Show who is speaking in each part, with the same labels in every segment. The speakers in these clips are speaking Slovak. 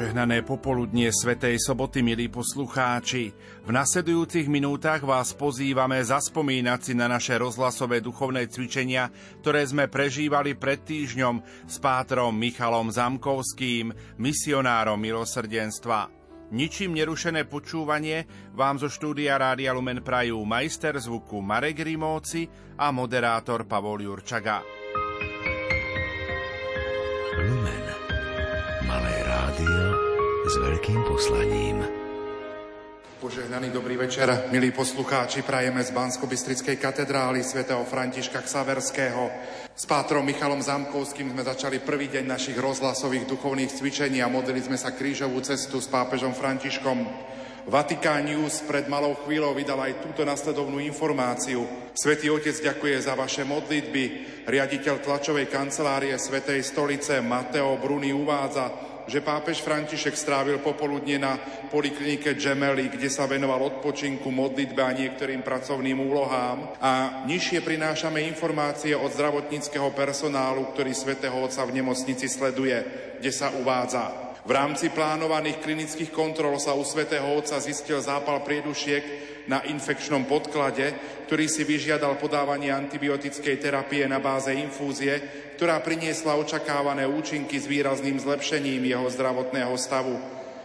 Speaker 1: Požehnané popoludnie Svetej soboty, milí poslucháči. V nasledujúcich minútach vás pozývame zaspomínať si na naše rozhlasové duchovné cvičenia, ktoré sme prežívali pred týždňom s pátrom Michalom Zamkovským, misionárom milosrdenstva. Ničím nerušené počúvanie vám zo štúdia Rádia Lumen prajú majster zvuku Marek Rimóci a moderátor Pavol Jurčaga.
Speaker 2: Lumen. Rádio s veľkým poslaním.
Speaker 3: Požehnaný dobrý večer, milí poslucháči, prajeme z bansko katedrály svätého Františka Ksaverského. S pátrom Michalom Zamkovským sme začali prvý deň našich rozhlasových duchovných cvičení a modlili sme sa krížovú cestu s pápežom Františkom. Vatikán News pred malou chvíľou vydal aj túto nasledovnú informáciu. Svetý Otec ďakuje za vaše modlitby. Riaditeľ tlačovej kancelárie Svetej stolice Mateo Bruni uvádza, že pápež František strávil popoludne na poliklinike Gemelli, kde sa venoval odpočinku, modlitbe a niektorým pracovným úlohám. A nižšie prinášame informácie od zdravotníckého personálu, ktorý svätého Otca v nemocnici sleduje, kde sa uvádza. V rámci plánovaných klinických kontrol sa u svätého Otca zistil zápal priedušiek na infekčnom podklade, ktorý si vyžiadal podávanie antibiotickej terapie na báze infúzie, ktorá priniesla očakávané účinky s výrazným zlepšením jeho zdravotného stavu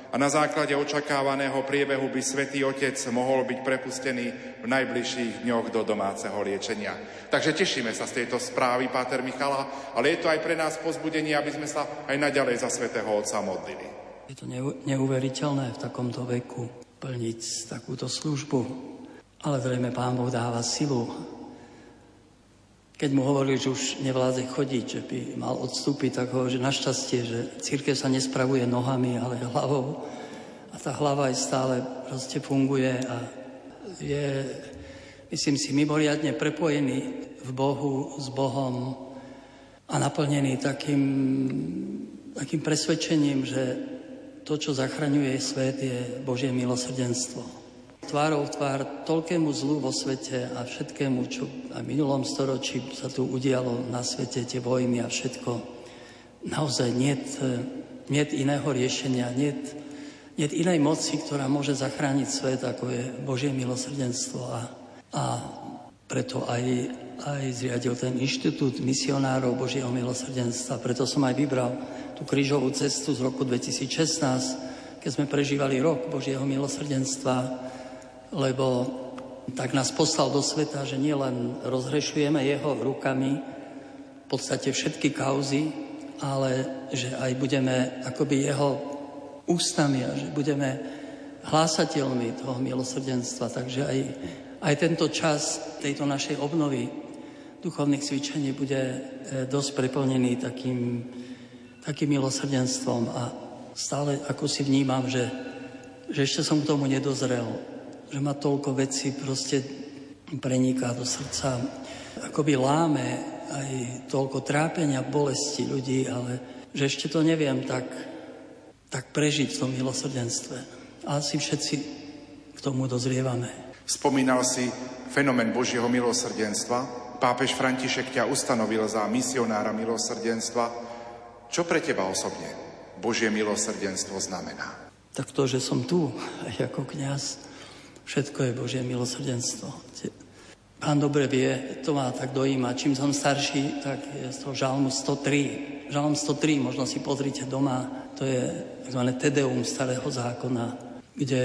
Speaker 3: a na základe očakávaného priebehu by Svetý Otec mohol byť prepustený v najbližších dňoch do domáceho liečenia. Takže tešíme sa z tejto správy, Páter Michala, ale je to aj pre nás pozbudenie, aby sme sa aj naďalej za Svetého Otca modlili.
Speaker 4: Je to neuveriteľné v takomto veku plniť takúto službu, ale zrejme Pán Boh dáva silu keď mu hovorili, že už nevládze chodiť, že by mal odstúpiť, tak hovorí, že našťastie, že církev sa nespravuje nohami, ale hlavou. A tá hlava aj stále proste funguje a je, myslím si, mimoriadne prepojený v Bohu, s Bohom a naplnený takým, takým presvedčením, že to, čo zachraňuje svet, je Božie milosrdenstvo tvárou v tvár toľkému zlu vo svete a všetkému, čo aj v minulom storočí sa tu udialo na svete, tie vojny a všetko. Naozaj niet, niet iného riešenia, niet inej moci, ktorá môže zachrániť svet, ako je Božie milosrdenstvo. A, a preto aj, aj zriadil ten inštitút misionárov Božieho milosrdenstva. Preto som aj vybral tú krížovú cestu z roku 2016, keď sme prežívali rok Božieho milosrdenstva lebo tak nás poslal do sveta, že nielen rozhrešujeme jeho rukami v podstate všetky kauzy, ale že aj budeme akoby jeho ústami a že budeme hlásateľmi toho milosrdenstva. Takže aj, aj tento čas tejto našej obnovy duchovných cvičení bude e, dosť preplnený takým, takým milosrdenstvom a stále ako si vnímam, že, že ešte som k tomu nedozrel že ma toľko vecí proste preniká do srdca, akoby láme aj toľko trápenia, bolesti ľudí, ale že ešte to neviem tak, tak prežiť v tom milosrdenstve. A asi všetci k tomu dozrievame.
Speaker 3: Spomínal si fenomén Božieho milosrdenstva. Pápež František ťa ustanovil za misionára milosrdenstva. Čo pre teba osobne Božie milosrdenstvo znamená?
Speaker 4: Tak to, že som tu, aj ako kňaz, Všetko je Božie milosrdenstvo. Pán dobre vie, to ma tak dojíma. Čím som starší, tak je to žalmu 103. Žalm 103, možno si pozrite doma, to je tzv. Tedeum starého zákona, kde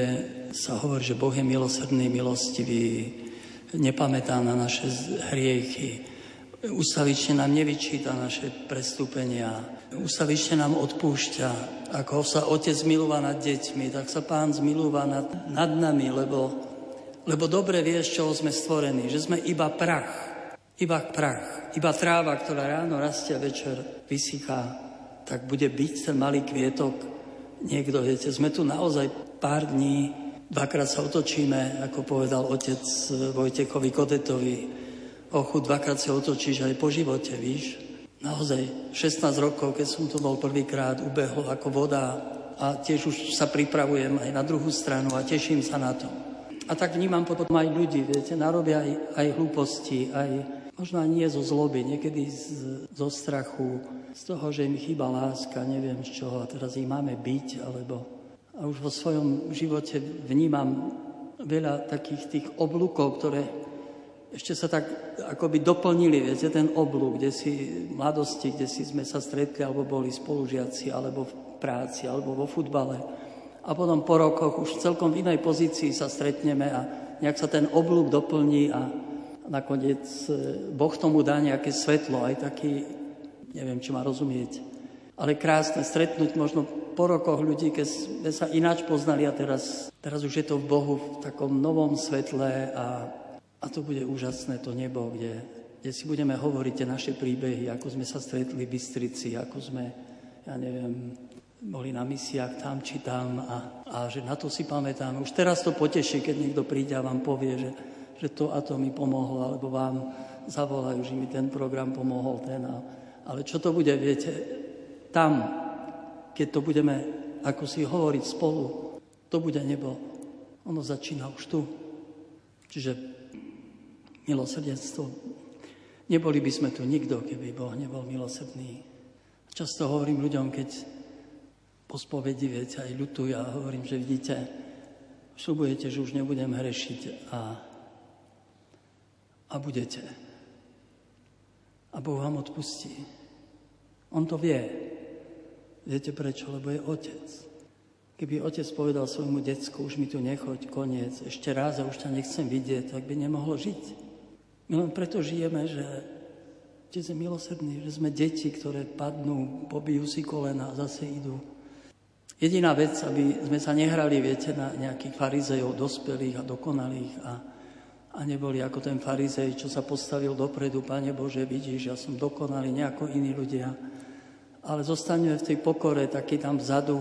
Speaker 4: sa hovorí, že Boh je milosrdný, milostivý, nepamätá na naše hriechy, ustavične nám nevyčíta naše prestúpenia, ustavične nám odpúšťa. Ako sa otec milúva nad deťmi, tak sa pán zmilúva nad, nad nami, lebo, lebo dobre vie, z čoho sme stvorení, že sme iba prach. Iba prach. Iba tráva, ktorá ráno rastie a večer vysychá, tak bude byť ten malý kvietok. Niekto, viete, sme tu naozaj pár dní, dvakrát sa otočíme, ako povedal otec Vojtekovi Kodetovi, ochu dvakrát sa otočíš aj po živote, víš. Naozaj 16 rokov, keď som to bol prvýkrát, ubehol ako voda a tiež už sa pripravujem aj na druhú stranu a teším sa na to. A tak vnímam potom aj ľudí, viete, narobia aj, aj hlúposti, aj Možno nie zo zloby, niekedy z, zo strachu, z toho, že im chýba láska, neviem z čoho, a teraz ich máme byť, alebo... A už vo svojom živote vnímam veľa takých tých oblúkov, ktoré ešte sa tak akoby doplnili, viete, ten oblúk, kde si v mladosti, kde si sme sa stretli, alebo boli spolužiaci, alebo v práci, alebo vo futbale. A potom po rokoch už celkom v inej pozícii sa stretneme a nejak sa ten oblúk doplní a nakoniec e, Boh tomu dá nejaké svetlo, aj taký, neviem, či ma rozumieť, ale krásne stretnúť možno po rokoch ľudí, keď sme sa ináč poznali a teraz, teraz už je to v Bohu v takom novom svetle a, a to bude úžasné, to nebo, kde, kde si budeme hovoriť tie naše príbehy, ako sme sa stretli v Bystrici, ako sme, ja neviem, boli na misiách tam či tam a, a že na to si pamätám. Už teraz to poteší, keď niekto príde a vám povie, že, že to a to mi pomohlo, alebo vám zavolajú, že mi ten program pomohol, ten a, ale čo to bude, viete, tam, keď to budeme, ako si hovoriť spolu, to bude nebo. Ono začína už tu. Čiže milosrdenstvo. Neboli by sme tu nikto, keby Boh nebol milosrdný. Často hovorím ľuďom, keď po spovedi, viete, aj ľutujú a hovorím, že vidíte, šľubujete, že už nebudem hrešiť a, a budete. A Boh vám odpustí. On to vie. Viete prečo? Lebo je otec. Keby otec povedal svojmu decku, už mi tu nechoď, koniec, ešte raz a už ťa nechcem vidieť, tak by nemohlo žiť. My len preto žijeme, že Otec je milosrdný, že sme deti, ktoré padnú, pobijú si kolena a zase idú. Jediná vec, aby sme sa nehrali, viete, na nejakých farizejov dospelých a dokonalých a, a neboli ako ten farizej, čo sa postavil dopredu, Pane Bože, vidíš, ja som dokonalý, nejako iní ľudia. Ale zostaneme v tej pokore, taký tam vzadu,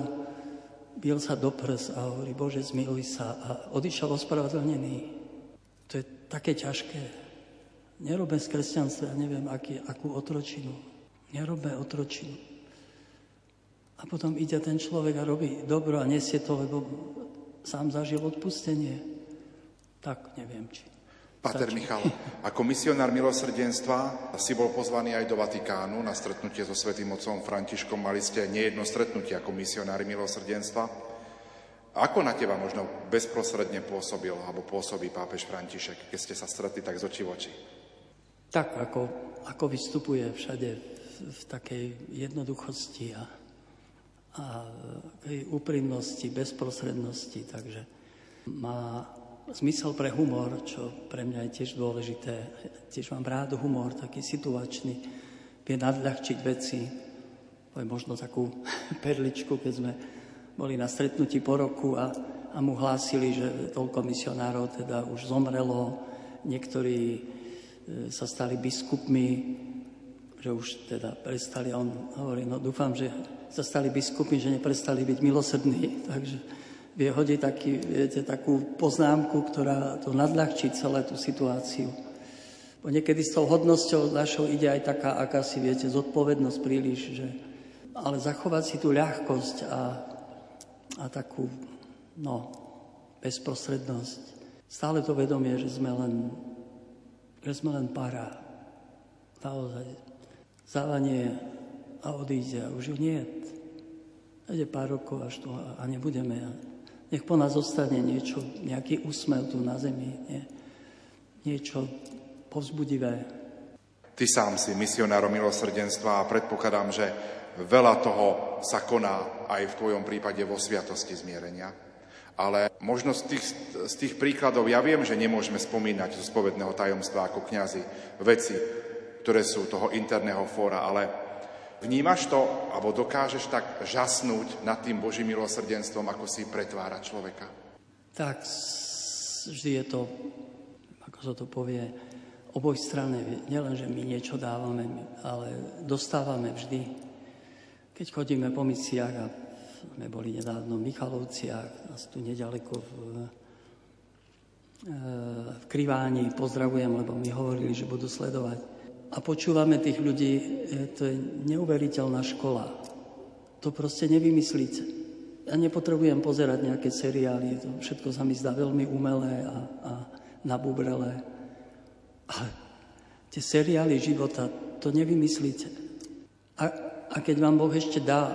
Speaker 4: bil sa do prs a hovorí, Bože, zmiluj sa a odišiel ospravedlnený. To je také ťažké. Nerobe z kresťanstva, ja neviem, aký, akú otročinu. Nerobe otročinu. A potom ide ten človek a robí dobro a nesie to, lebo sám zažil odpustenie. Tak neviem, či...
Speaker 3: Pater Michal, ako misionár milosrdenstva si bol pozvaný aj do Vatikánu na stretnutie so svätým otcom Františkom. Mali ste nejedno stretnutie ako misionári milosrdenstva. Ako na teba možno bezprostredne pôsobil alebo pôsobí pápež František, keď ste sa stretli tak z očí v oči?
Speaker 4: Tak, ako, ako vystupuje všade v, takej jednoduchosti a a úprimnosti, bezprostrednosti, takže má zmysel pre humor, čo pre mňa je tiež dôležité. Tiež mám rád humor, taký situačný, vie nadľahčiť veci. Je možno takú perličku, keď sme boli na stretnutí po roku a, a mu hlásili, že toľko misionárov teda už zomrelo, niektorí sa stali biskupmi, že už teda prestali. On hovorí, no dúfam, že sa stali biskupy, že neprestali byť milosrdní. Takže vie hodiť taký, viete, takú poznámku, ktorá to nadľahčí celé tú situáciu. Bo niekedy s tou hodnosťou našou ide aj taká akási, viete, zodpovednosť príliš, že, ale zachovať si tú ľahkosť a, a takú, no, bezprostrednosť. Stále to vedomie, že sme len, že sme len para. Naozaj. Závanie a odíde a už ju nie. Ide pár rokov až tu a nebudeme. Nech po nás zostane niečo, nejaký úsmev tu na zemi, nie? niečo povzbudivé.
Speaker 3: Ty sám si misionárom milosrdenstva a predpokladám, že veľa toho sa koná aj v tvojom prípade vo sviatosti zmierenia. Ale možno z tých, z tých príkladov, ja viem, že nemôžeme spomínať zo spovedného tajomstva ako kňazi veci, ktoré sú toho interného fóra, ale Vnímaš to, alebo dokážeš tak žasnúť nad tým Božím milosrdenstvom, ako si pretvára človeka?
Speaker 4: Tak, vždy je to, ako sa to povie, oboj strany. Nielen, že my niečo dávame, ale dostávame vždy. Keď chodíme po misiách a sme boli nedávno v Michalovciach, nás tu nedaleko v, e, v Kriváni, pozdravujem, lebo mi hovorili, že budú sledovať a počúvame tých ľudí, e, to je neuveriteľná škola. To proste nevymyslíte. Ja nepotrebujem pozerať nejaké seriály, to všetko sa mi zdá veľmi umelé a, a nabubrelé. Ale tie seriály života, to nevymyslíte. A, a keď vám Boh ešte dá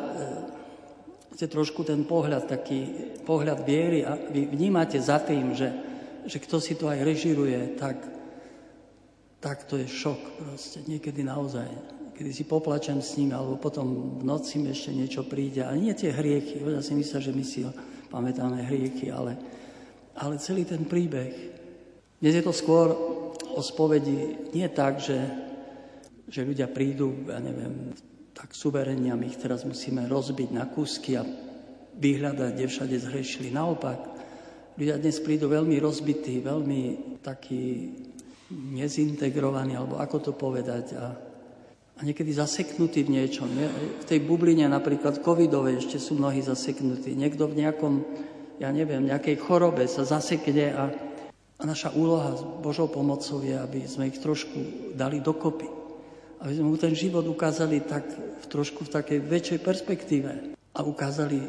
Speaker 4: e, trošku ten pohľad, taký pohľad viery a vy vnímate za tým, že, že kto si to aj režiruje, tak, tak to je šok proste, niekedy naozaj. Kedy si poplačem s ním, alebo potom v noci mi ešte niečo príde. A nie tie hriechy, ja si myslím, že my si pamätáme hriechy, ale, ale celý ten príbeh. Dnes je to skôr o spovedi nie tak, že, že ľudia prídu, ja neviem, tak suverenne a my ich teraz musíme rozbiť na kúsky a vyhľadať, kde všade zhrešili. Naopak, ľudia dnes prídu veľmi rozbití, veľmi takí nezintegrovaní, alebo ako to povedať, a, a niekedy zaseknutí v niečom. V tej bubline napríklad covidovej ešte sú mnohí zaseknutí. Niekto v nejakom, ja neviem, nejakej chorobe sa zasekne a a naša úloha s Božou pomocou je, aby sme ich trošku dali dokopy. Aby sme mu ten život ukázali tak, v trošku v takej väčšej perspektíve. A ukázali e,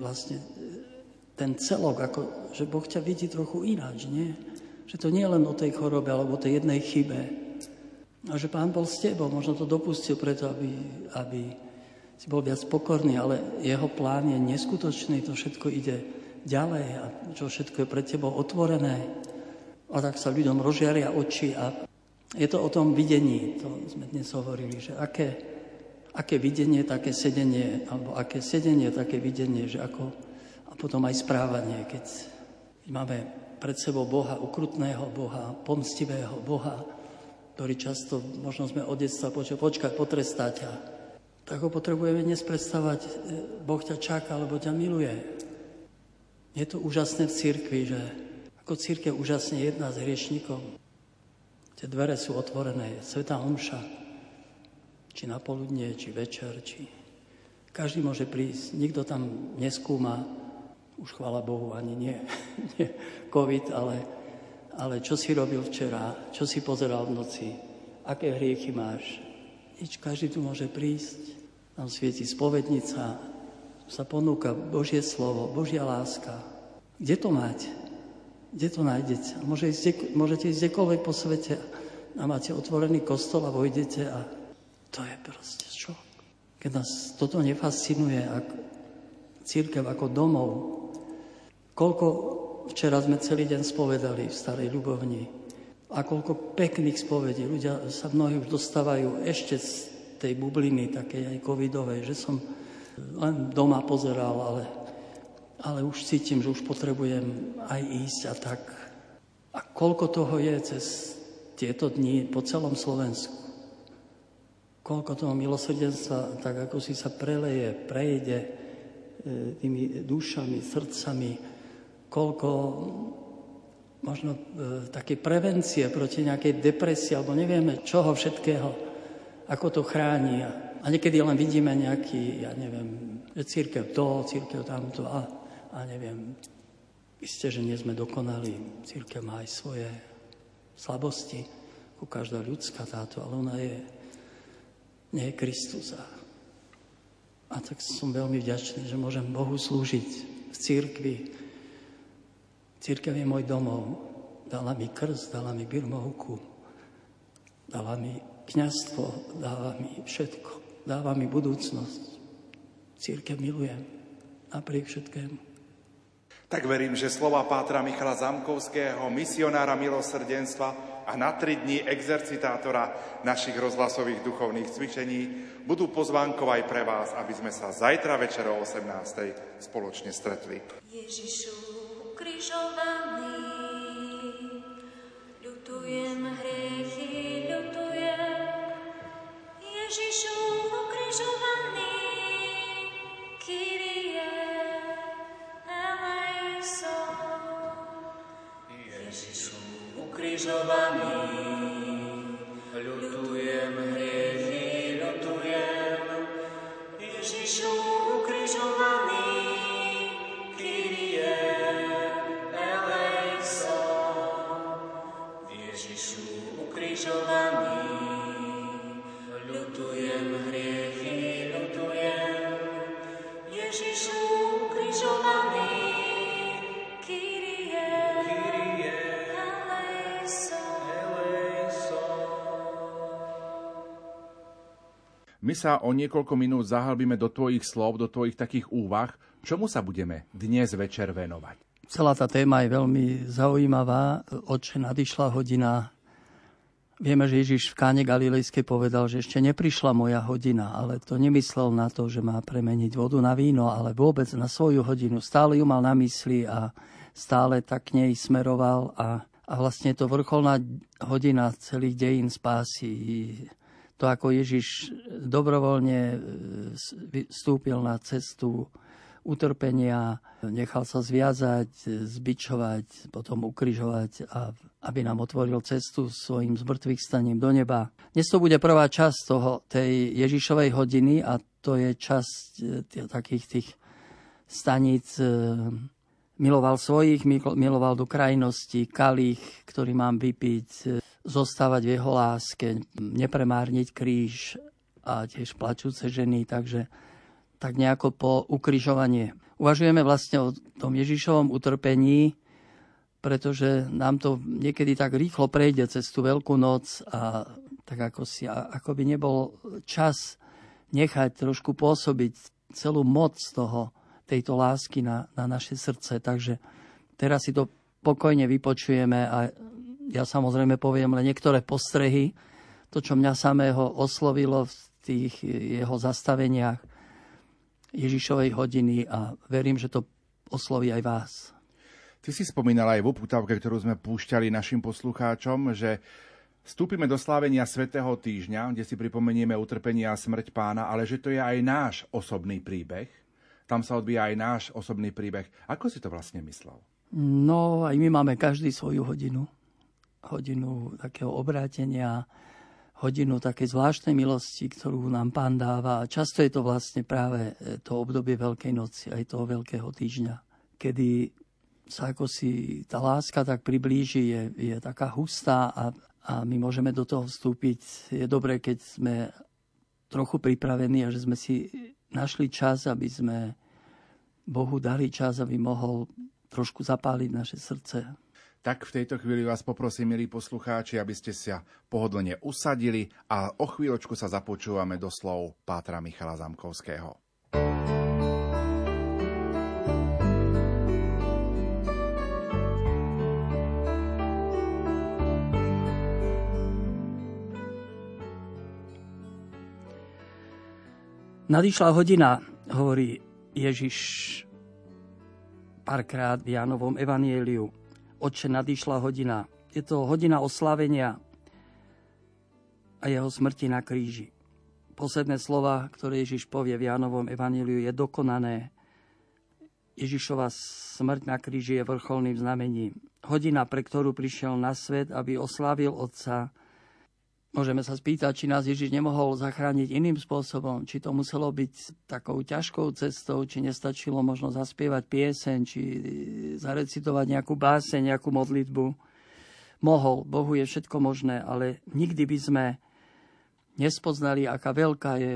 Speaker 4: vlastne ten celok, ako, že Boh ťa vidí trochu ináč, nie? Že to nie je len o tej chorobe alebo o tej jednej chybe. A že Pán bol s tebou, možno to dopustil preto, aby, aby si bol viac pokorný, ale jeho plán je neskutočný, to všetko ide ďalej a čo všetko je pred tebou otvorené. A tak sa ľuďom rozžiaria oči a je to o tom videní, to sme dnes hovorili, že aké, aké videnie, také sedenie, alebo aké sedenie, také videnie, že ako, a potom aj správanie, keď máme pred sebou Boha, ukrutného Boha, pomstivého Boha, ktorý často, možno sme od detstva počkať, počkať, potrestať ťa. Tak ho potrebujeme dnes predstavať, e, Boh ťa čaká, lebo ťa miluje. Je to úžasné v cirkvi, že ako církev úžasne jedná s hriešnikom. Tie dvere sú otvorené, Sveta Omša, či na poludnie, či večer, či... Každý môže prísť, nikto tam neskúma, už chvála Bohu, ani nie, nie COVID, ale, ale čo si robil včera, čo si pozeral v noci, aké hriechy máš. Nič, každý tu môže prísť, tam svieti spovednica, sa ponúka Božie slovo, Božia láska. Kde to máte? Kde to nájdete? Môže ísť, môžete ísť kdekoľvek po svete a máte otvorený kostol a vojdete a to je proste čo? Keď nás toto nefascinuje, ak církev ako domov, koľko včera sme celý deň spovedali v Starej Ľubovni a koľko pekných spovedí. Ľudia sa mnohí už dostávajú ešte z tej bubliny, takej aj covidovej, že som len doma pozeral, ale, ale už cítim, že už potrebujem aj ísť a tak. A koľko toho je cez tieto dni po celom Slovensku. Koľko toho milosrdenstva, tak ako si sa preleje, prejde e, tými dušami, srdcami, koľko možno e, také prevencie proti nejakej depresii, alebo nevieme čoho všetkého, ako to chráni. A niekedy len vidíme nejaký, ja neviem, církev to, církev tamto a, a neviem. Isté, že nie sme dokonali. Církev má aj svoje slabosti, ako každá ľudská táto, ale ona je, nie je Kristus. A, tak som veľmi vďačný, že môžem Bohu slúžiť v církvi. Církev je môj domov. Dala mi krst, dala mi birmovku, dala mi kniazstvo, dáva mi všetko dáva mi budúcnosť. Církev milujem napriek všetkému.
Speaker 3: Tak verím, že slova Pátra Michala Zamkovského, misionára milosrdenstva a na tri dní exercitátora našich rozhlasových duchovných cvičení budú pozvánkou aj pre vás, aby sme sa zajtra večer o 18. spoločne stretli.
Speaker 5: Ježišu, ukrižovaný, ľutujem hriechy, ľutujem, Ježišu, ukrižovaný, Kyrie,
Speaker 6: Ukrižovaný, ľutujem
Speaker 1: sa o niekoľko minút zahalbíme do tvojich slov, do tvojich takých úvah. Čomu sa budeme dnes večer venovať?
Speaker 4: Celá tá téma je veľmi zaujímavá. Oče, nadišla hodina. Vieme, že Ježiš v káne Galilejskej povedal, že ešte neprišla moja hodina, ale to nemyslel na to, že má premeniť vodu na víno, ale vôbec na svoju hodinu. Stále ju mal na mysli a stále tak k nej smeroval a, a vlastne to vrcholná hodina celých dejín spásy to, ako Ježiš dobrovoľne e, vstúpil na cestu utrpenia, nechal sa zviazať, zbičovať, potom ukryžovať a aby nám otvoril cestu svojim zmrtvých staním do neba. Dnes to bude prvá časť toho, tej Ježišovej hodiny a to je časť e, takých tých staníc e, miloval svojich, miloval do krajnosti, kalich, ktorý mám vypiť, zostávať v jeho láske, nepremárniť kríž a tiež plačúce ženy, takže tak nejako po ukrižovanie. Uvažujeme vlastne o tom Ježišovom utrpení, pretože nám to niekedy tak rýchlo prejde cez tú veľkú noc a tak ako, si, ako by nebol čas nechať trošku pôsobiť celú moc toho, tejto lásky na, na naše srdce. Takže teraz si to pokojne vypočujeme a ja samozrejme poviem len niektoré postrehy, to, čo mňa samého oslovilo v tých jeho zastaveniach Ježišovej hodiny a verím, že to osloví aj vás.
Speaker 1: Ty si spomínala aj v upútavke, ktorú sme púšťali našim poslucháčom, že vstúpime do slávenia Svetého týždňa, kde si pripomenieme utrpenie a smrť pána, ale že to je aj náš osobný príbeh. Tam sa odvíja aj náš osobný príbeh. Ako si to vlastne myslel?
Speaker 4: No, aj my máme každý svoju hodinu hodinu takého obrátenia, hodinu také zvláštnej milosti, ktorú nám pán dáva. A často je to vlastne práve e, to obdobie Veľkej noci, aj toho Veľkého týždňa, kedy sa ako si tá láska tak priblíži, je, je taká hustá a, a my môžeme do toho vstúpiť. Je dobré, keď sme trochu pripravení a že sme si našli čas, aby sme Bohu dali čas, aby mohol trošku zapáliť naše srdce
Speaker 1: tak v tejto chvíli vás poprosím, milí poslucháči, aby ste sa pohodlne usadili a o chvíľočku sa započúvame do slov Pátra Michala Zamkovského.
Speaker 4: Nadišla hodina, hovorí Ježiš párkrát v Jánovom evanieliu Oče, nadišla hodina. Je to hodina oslávenia a jeho smrti na kríži. Posledné slova, ktoré Ježiš povie v Jánovom evaníliu, je dokonané. Ježišova smrť na kríži je vrcholným znamením. Hodina, pre ktorú prišiel na svet, aby oslávil Otca, Môžeme sa spýtať, či nás Ježiš nemohol zachrániť iným spôsobom, či to muselo byť takou ťažkou cestou, či nestačilo možno zaspievať pieseň, či zarecitovať nejakú báseň, nejakú modlitbu. Mohol, Bohu je všetko možné, ale nikdy by sme nespoznali, aká veľká je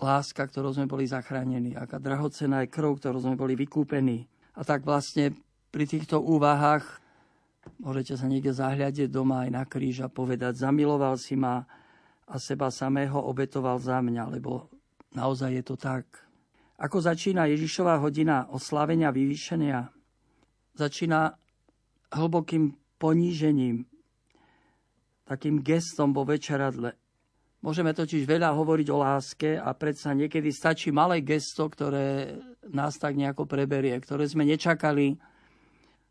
Speaker 4: láska, ktorou sme boli zachránení, aká drahocená je krv, ktorou sme boli vykúpení. A tak vlastne pri týchto úvahách Môžete sa niekde zahľadiť doma aj na kríž a povedať, zamiloval si ma a seba samého obetoval za mňa, lebo naozaj je to tak. Ako začína Ježišová hodina oslávenia vyvýšenia? Začína hlbokým ponížením, takým gestom vo večeradle. Môžeme totiž veľa hovoriť o láske a predsa niekedy stačí malé gesto, ktoré nás tak nejako preberie, ktoré sme nečakali,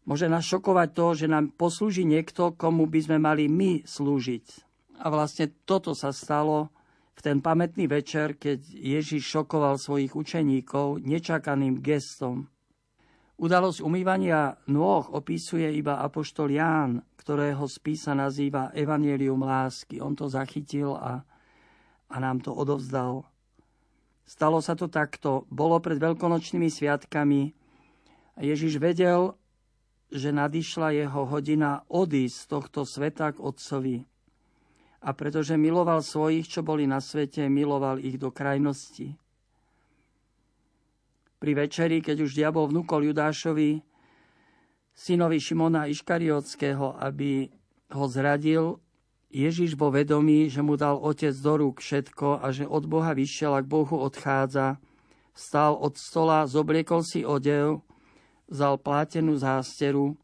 Speaker 4: Môže nás šokovať to, že nám poslúži niekto, komu by sme mali my slúžiť. A vlastne toto sa stalo v ten pamätný večer, keď Ježiš šokoval svojich učeníkov nečakaným gestom. Udalosť umývania nôh opisuje iba apoštol Ján, ktorého spísa nazýva Evangelium lásky. On to zachytil a, a nám to odovzdal. Stalo sa to takto. Bolo pred veľkonočnými sviatkami Ježiš vedel, že nadišla jeho hodina odísť z tohto sveta k Otcovi. A pretože miloval svojich, čo boli na svete, miloval ich do krajnosti. Pri večeri, keď už diabol vnúkol Judášovi, synovi Šimona Iškariotského, aby ho zradil, Ježiš vo vedomí, že mu dal otec do rúk všetko a že od Boha vyšiel a k Bohu odchádza, stal od stola, zobliekol si odev, vzal plátenú zásteru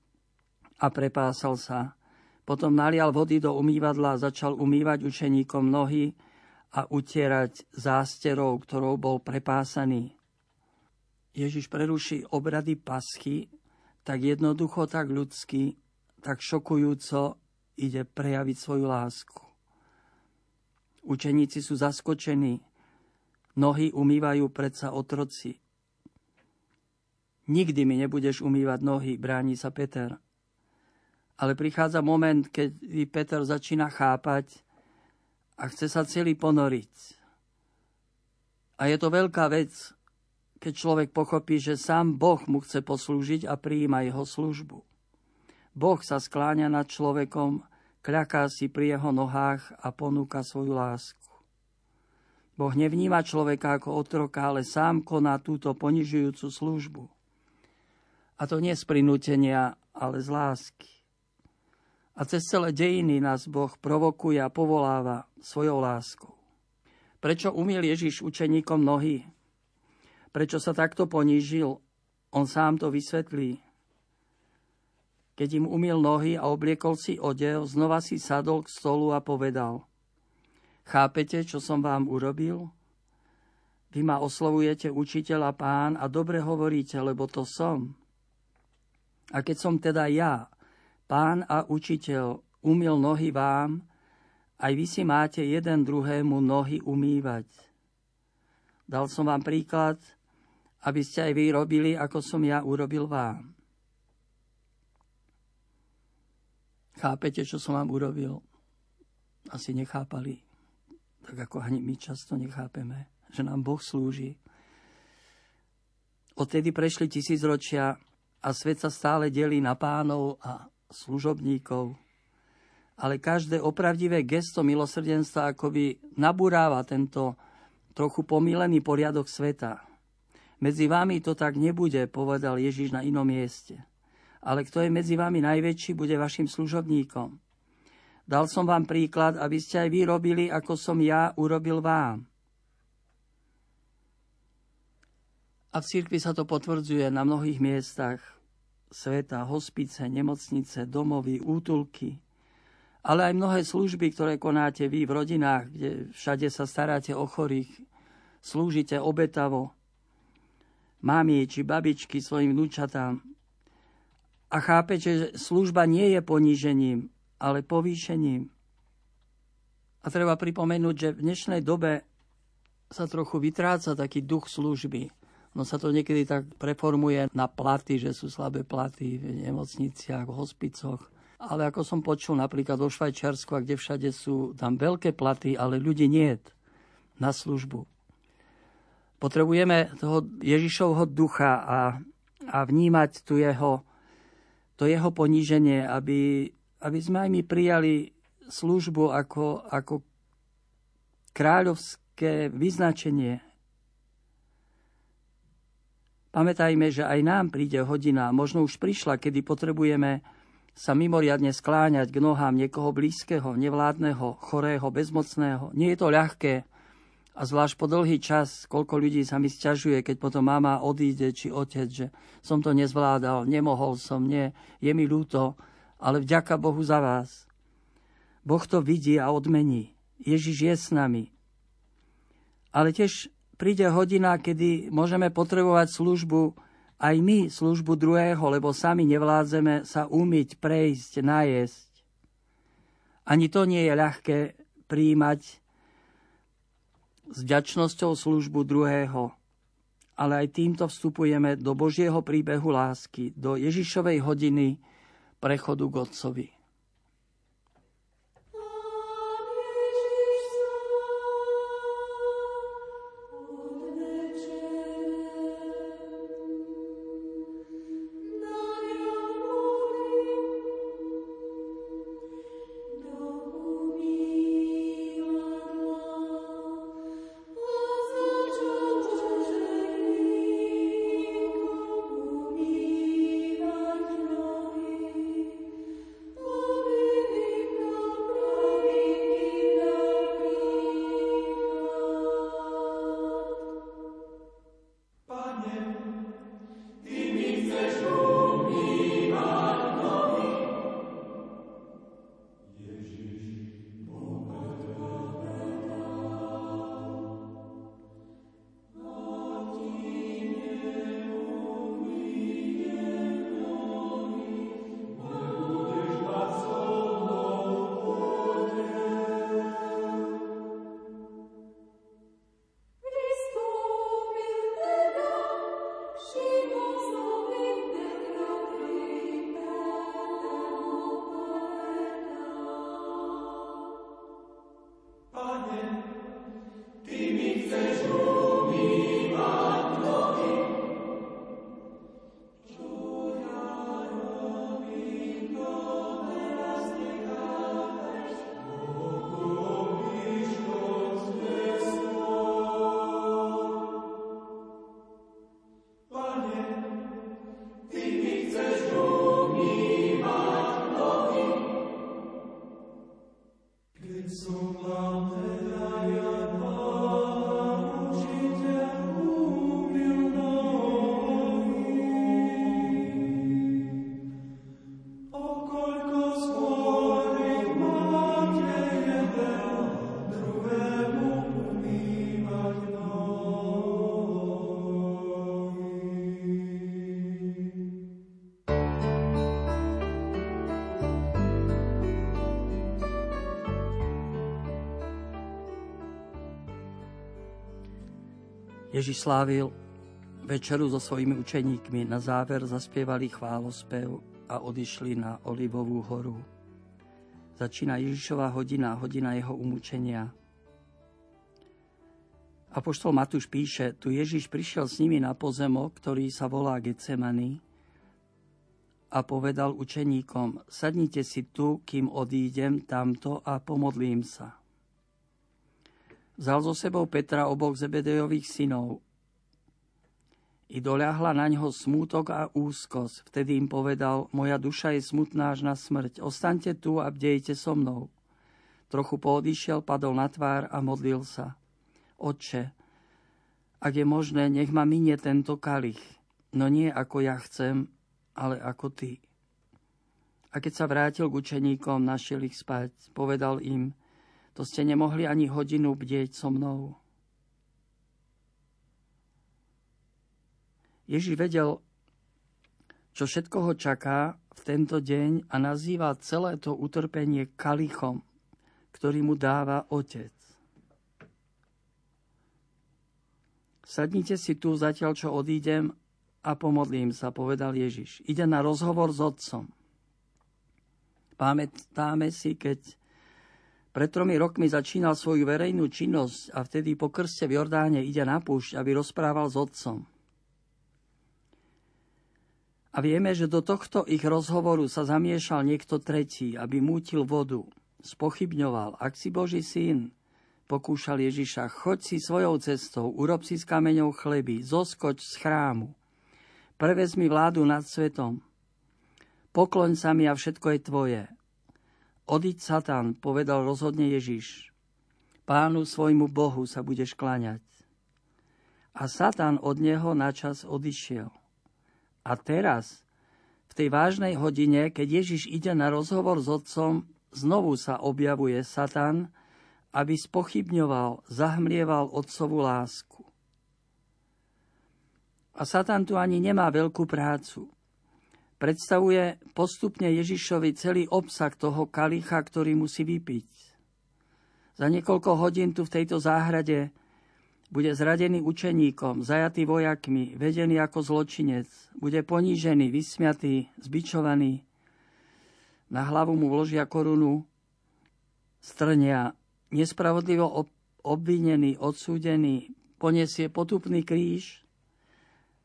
Speaker 4: a prepásal sa. Potom nalial vody do umývadla a začal umývať učeníkom nohy a utierať zásterou, ktorou bol prepásaný. Ježiš preruší obrady paschy tak jednoducho, tak ľudsky, tak šokujúco ide prejaviť svoju lásku. Učeníci sú zaskočení, nohy umývajú predsa otroci. Nikdy mi nebudeš umývať nohy, bráni sa Peter. Ale prichádza moment, keď Peter začína chápať a chce sa celý ponoriť. A je to veľká vec, keď človek pochopí, že sám Boh mu chce poslúžiť a prijíma jeho službu. Boh sa skláňa nad človekom, kľaká si pri jeho nohách a ponúka svoju lásku. Boh nevníma človeka ako otroka, ale sám koná túto ponižujúcu službu. A to nie z prinútenia, ale z lásky. A cez celé dejiny nás Boh provokuje a povoláva svojou láskou. Prečo umiel Ježiš učeníkom nohy? Prečo sa takto ponížil? On sám to vysvetlí. Keď im umil nohy a obliekol si odev, znova si sadol k stolu a povedal Chápete, čo som vám urobil? Vy ma oslovujete učiteľ a pán a dobre hovoríte, lebo to som. A keď som teda ja, pán a učiteľ, umil nohy vám, aj vy si máte jeden druhému nohy umývať. Dal som vám príklad, aby ste aj vy robili, ako som ja urobil vám. Chápete, čo som vám urobil? Asi nechápali. Tak ako ani my často nechápeme, že nám Boh slúži. Odtedy prešli tisícročia a svet sa stále delí na pánov a služobníkov. Ale každé opravdivé gesto milosrdenstva akoby nabúráva tento trochu pomílený poriadok sveta. Medzi vami to tak nebude, povedal Ježiš na inom mieste ale kto je medzi vami najväčší, bude vašim služobníkom. Dal som vám príklad, aby ste aj vy robili, ako som ja urobil vám. A v cirkvi sa to potvrdzuje na mnohých miestach sveta, hospice, nemocnice, domovy, útulky, ale aj mnohé služby, ktoré konáte vy v rodinách, kde všade sa staráte o chorých, slúžite obetavo, mami či babičky svojim vnúčatám, a chápe, že služba nie je ponížením, ale povýšením. A treba pripomenúť, že v dnešnej dobe sa trochu vytráca taký duch služby. No sa to niekedy tak preformuje na platy, že sú slabé platy v nemocniciach, v hospicoch. Ale ako som počul napríklad vo Švajčiarsku, kde všade sú tam veľké platy, ale ľudí nie na službu. Potrebujeme toho Ježišovho ducha a, a vnímať tu jeho to jeho poníženie, aby, aby sme aj my prijali službu ako, ako kráľovské vyznačenie. Pamätajme, že aj nám príde hodina, možno už prišla, kedy potrebujeme sa mimoriadne skláňať k nohám niekoho blízkeho, nevládneho, chorého, bezmocného. Nie je to ľahké, a zvlášť po dlhý čas, koľko ľudí sa mi sťažuje, keď potom mama odíde, či otec, že som to nezvládal, nemohol som, nie, je mi ľúto, ale vďaka Bohu za vás. Boh to vidí a odmení. Ježiš je s nami. Ale tiež príde hodina, kedy môžeme potrebovať službu, aj my službu druhého, lebo sami nevládzeme sa umyť, prejsť, najesť. Ani to nie je ľahké príjmať, s vďačnosťou službu druhého. Ale aj týmto vstupujeme do Božieho príbehu lásky, do Ježišovej hodiny prechodu k Otcovi. Ježiš slávil večeru so svojimi učeníkmi. Na záver zaspievali chválospev a odišli na Olivovú horu. Začína Ježišová hodina, hodina jeho umúčenia. Apoštol Matúš píše, tu Ježiš prišiel s nimi na pozemok, ktorý sa volá Getsemany a povedal učeníkom, sadnite si tu, kým odídem tamto a pomodlím sa. Vzal so sebou Petra oboch Zebedejových synov. I doľahla na ňo smútok a úzkosť. Vtedy im povedal, moja duša je smutná až na smrť. Ostaňte tu a bdejte so mnou. Trochu poodišiel, padol na tvár a modlil sa. Otče, ak je možné, nech ma minie tento kalich. No nie ako ja chcem, ale ako ty. A keď sa vrátil k učeníkom, našiel ich spať. Povedal im, to ste nemohli ani hodinu bdieť so mnou. Ježiš vedel, čo všetko ho čaká v tento deň a nazýva celé to utrpenie kalichom, ktorý mu dáva Otec. Sadnite si tu zatiaľ, čo odídem a pomodlím sa, povedal Ježiš. Ide na rozhovor s Otcom. Pamätáme si, keď pred tromi rokmi začínal svoju verejnú činnosť a vtedy po krste v Jordáne ide na púšť, aby rozprával s otcom. A vieme, že do tohto ich rozhovoru sa zamiešal niekto tretí, aby mútil vodu. Spochybňoval, ak si Boží syn, pokúšal Ježiša, choď si svojou cestou, urob si s kameňou chleby, zoskoč z chrámu, prevez mi vládu nad svetom, pokloň sa mi a všetko je tvoje. Odiť Satan, povedal rozhodne Ježiš. Pánu svojmu Bohu sa budeš kláňať. A Satan od neho načas odišiel. A teraz, v tej vážnej hodine, keď Ježiš ide na rozhovor s otcom, znovu sa objavuje Satan, aby spochybňoval, zahmlieval otcovú lásku. A Satan tu ani nemá veľkú prácu predstavuje postupne Ježišovi celý obsah toho kalicha, ktorý musí vypiť. Za niekoľko hodín tu v tejto záhrade bude zradený učeníkom, zajatý vojakmi, vedený ako zločinec, bude ponížený, vysmiatý, zbičovaný. Na hlavu mu vložia korunu, strnia, nespravodlivo obvinený, odsúdený, poniesie potupný kríž,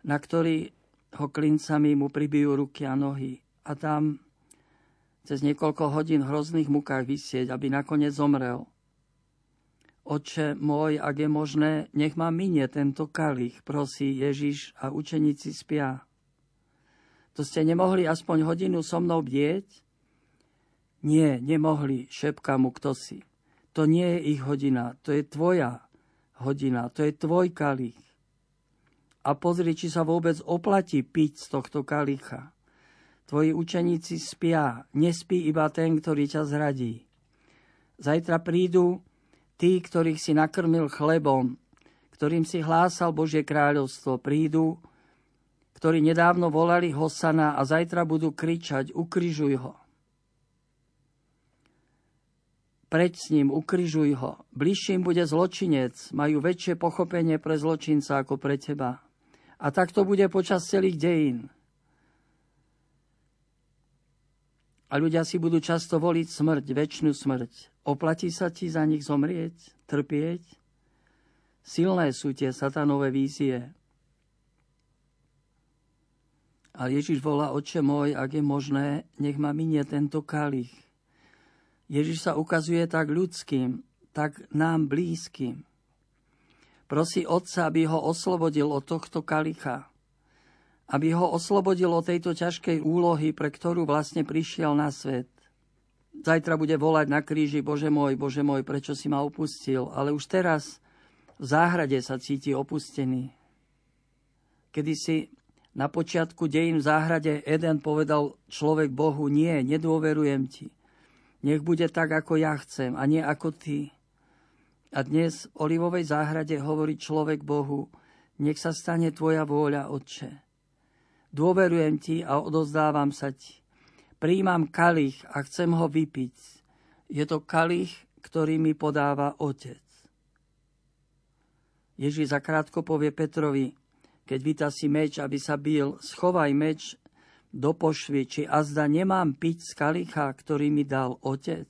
Speaker 4: na ktorý ho klincami mu pribijú ruky a nohy a tam cez niekoľko hodín v hrozných mukách vysieť, aby nakoniec zomrel. Oče môj, ak je možné, nech ma minie tento kalich, prosí Ježiš a učeníci spia. To ste nemohli aspoň hodinu so mnou bdieť? Nie, nemohli, šepka mu kto si. To nie je ich hodina, to je tvoja hodina, to je tvoj kalich a pozri, či sa vôbec oplatí piť z tohto kalicha. Tvoji učeníci spia, nespí iba ten, ktorý ťa zradí. Zajtra prídu tí, ktorých si nakrmil chlebom, ktorým si hlásal Božie kráľovstvo, prídu, ktorí nedávno volali Hosana a zajtra budú kričať, ukrižuj ho. Preď s ním, ukrižuj ho. Bližším bude zločinec, majú väčšie pochopenie pre zločinca ako pre teba. A tak to bude počas celých dejín. A ľudia si budú často voliť smrť, väčšinu smrť. Oplatí sa ti za nich zomrieť, trpieť? Silné sú tie satanové vízie. A Ježiš volá, oče môj, ak je možné, nech ma minie tento kalich. Ježiš sa ukazuje tak ľudským, tak nám blízkym. Prosí Otca, aby ho oslobodil od tohto kalicha. Aby ho oslobodil od tejto ťažkej úlohy, pre ktorú vlastne prišiel na svet. zajtra bude volať na kríži, Bože môj, Bože môj, prečo si ma opustil. Ale už teraz v záhrade sa cíti opustený. Kedy si na počiatku dejín v záhrade Eden povedal človek Bohu, nie, nedôverujem ti. Nech bude tak, ako ja chcem a nie ako ty. A dnes v Olivovej záhrade hovorí človek Bohu, nech sa stane tvoja vôľa, Otče. Dôverujem ti a odozdávam sa ti. Príjmam kalich a chcem ho vypiť. Je to kalich, ktorý mi podáva Otec. Ježíš zakrátko povie Petrovi, keď víta si meč, aby sa bil, schovaj meč do pošvy, či azda nemám piť z kalicha, ktorý mi dal otec?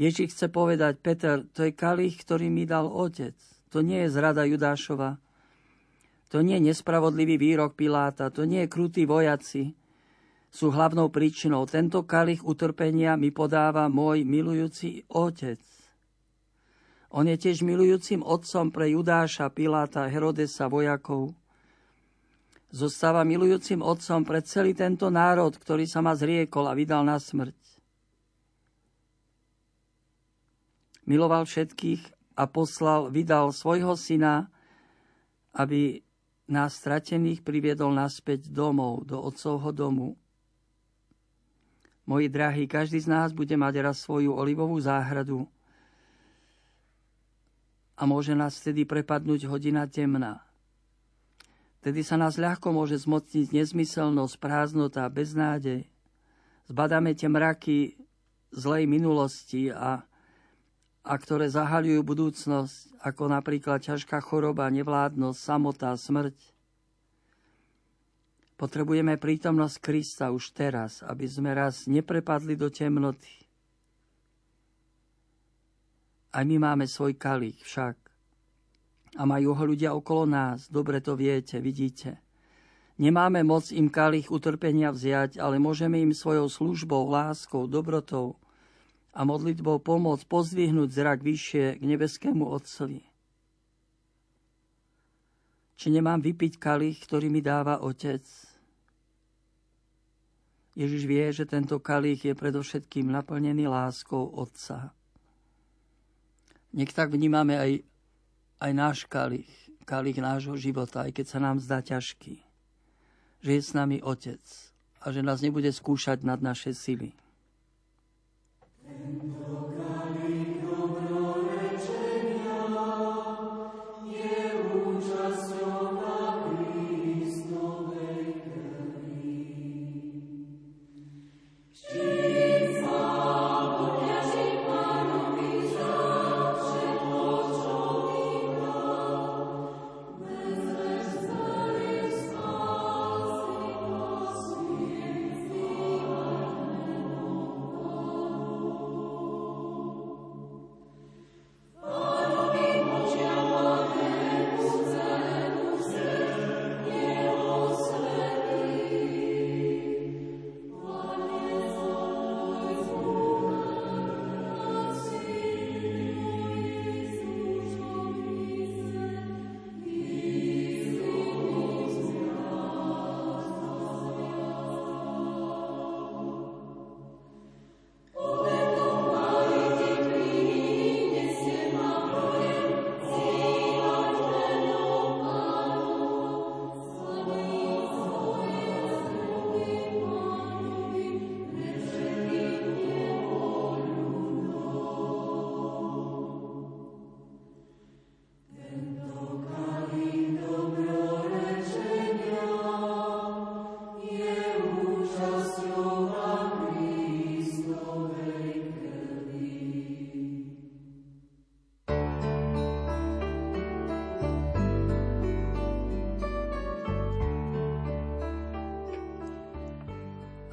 Speaker 4: Ježíš chce povedať, Peter, to je kalich, ktorý mi dal otec. To nie je zrada Judášova. To nie je nespravodlivý výrok Piláta. To nie je krutí vojaci. Sú hlavnou príčinou. Tento kalich utrpenia mi podáva môj milujúci otec. On je tiež milujúcim otcom pre Judáša, Piláta, Herodesa, vojakov zostáva milujúcim otcom pre celý tento národ, ktorý sa ma zriekol a vydal na smrť. Miloval všetkých a poslal, vydal svojho syna, aby nás stratených priviedol naspäť domov, do otcovho domu. Moji drahí, každý z nás bude mať raz svoju olivovú záhradu a môže nás vtedy prepadnúť hodina temná. Vtedy sa nás ľahko môže zmocniť nezmyselnosť, prázdnota, beznádej. Zbadáme tie mraky zlej minulosti a, a ktoré zahaľujú budúcnosť, ako napríklad ťažká choroba, nevládnosť, samota, smrť. Potrebujeme prítomnosť Krista už teraz, aby sme raz neprepadli do temnoty. Aj my máme svoj kalík však a majú ho ľudia okolo nás. Dobre to viete, vidíte. Nemáme moc im kalich utrpenia vziať, ale môžeme im svojou službou, láskou, dobrotou a modlitbou pomôcť pozdvihnúť zrak vyššie k nebeskému Otcovi. Či nemám vypiť kalich, ktorý mi dáva Otec? Ježiš vie, že tento kalich je predovšetkým naplnený láskou Otca. Nech tak vnímame aj aj náš kalich, kalich nášho života, aj keď sa nám zdá ťažký. Že je s nami Otec a že nás nebude skúšať nad naše sily. Tento A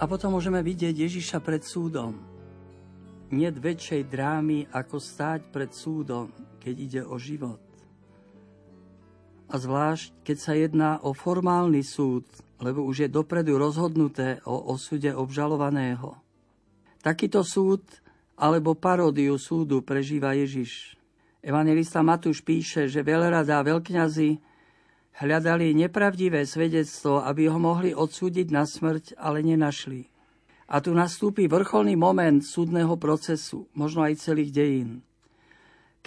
Speaker 4: potom môžeme vidieť Ježiša pred súdom. Nie väčšej drámy, ako stáť pred súdom, keď ide o život. A zvlášť, keď sa jedná o formálny súd, lebo už je dopredu rozhodnuté o osude obžalovaného. Takýto súd alebo paródiu súdu prežíva Ježiš. Evangelista Matúš píše, že veľrada a veľkňazi Hľadali nepravdivé svedectvo, aby ho mohli odsúdiť na smrť, ale nenašli. A tu nastúpi vrcholný moment súdneho procesu, možno aj celých dejín.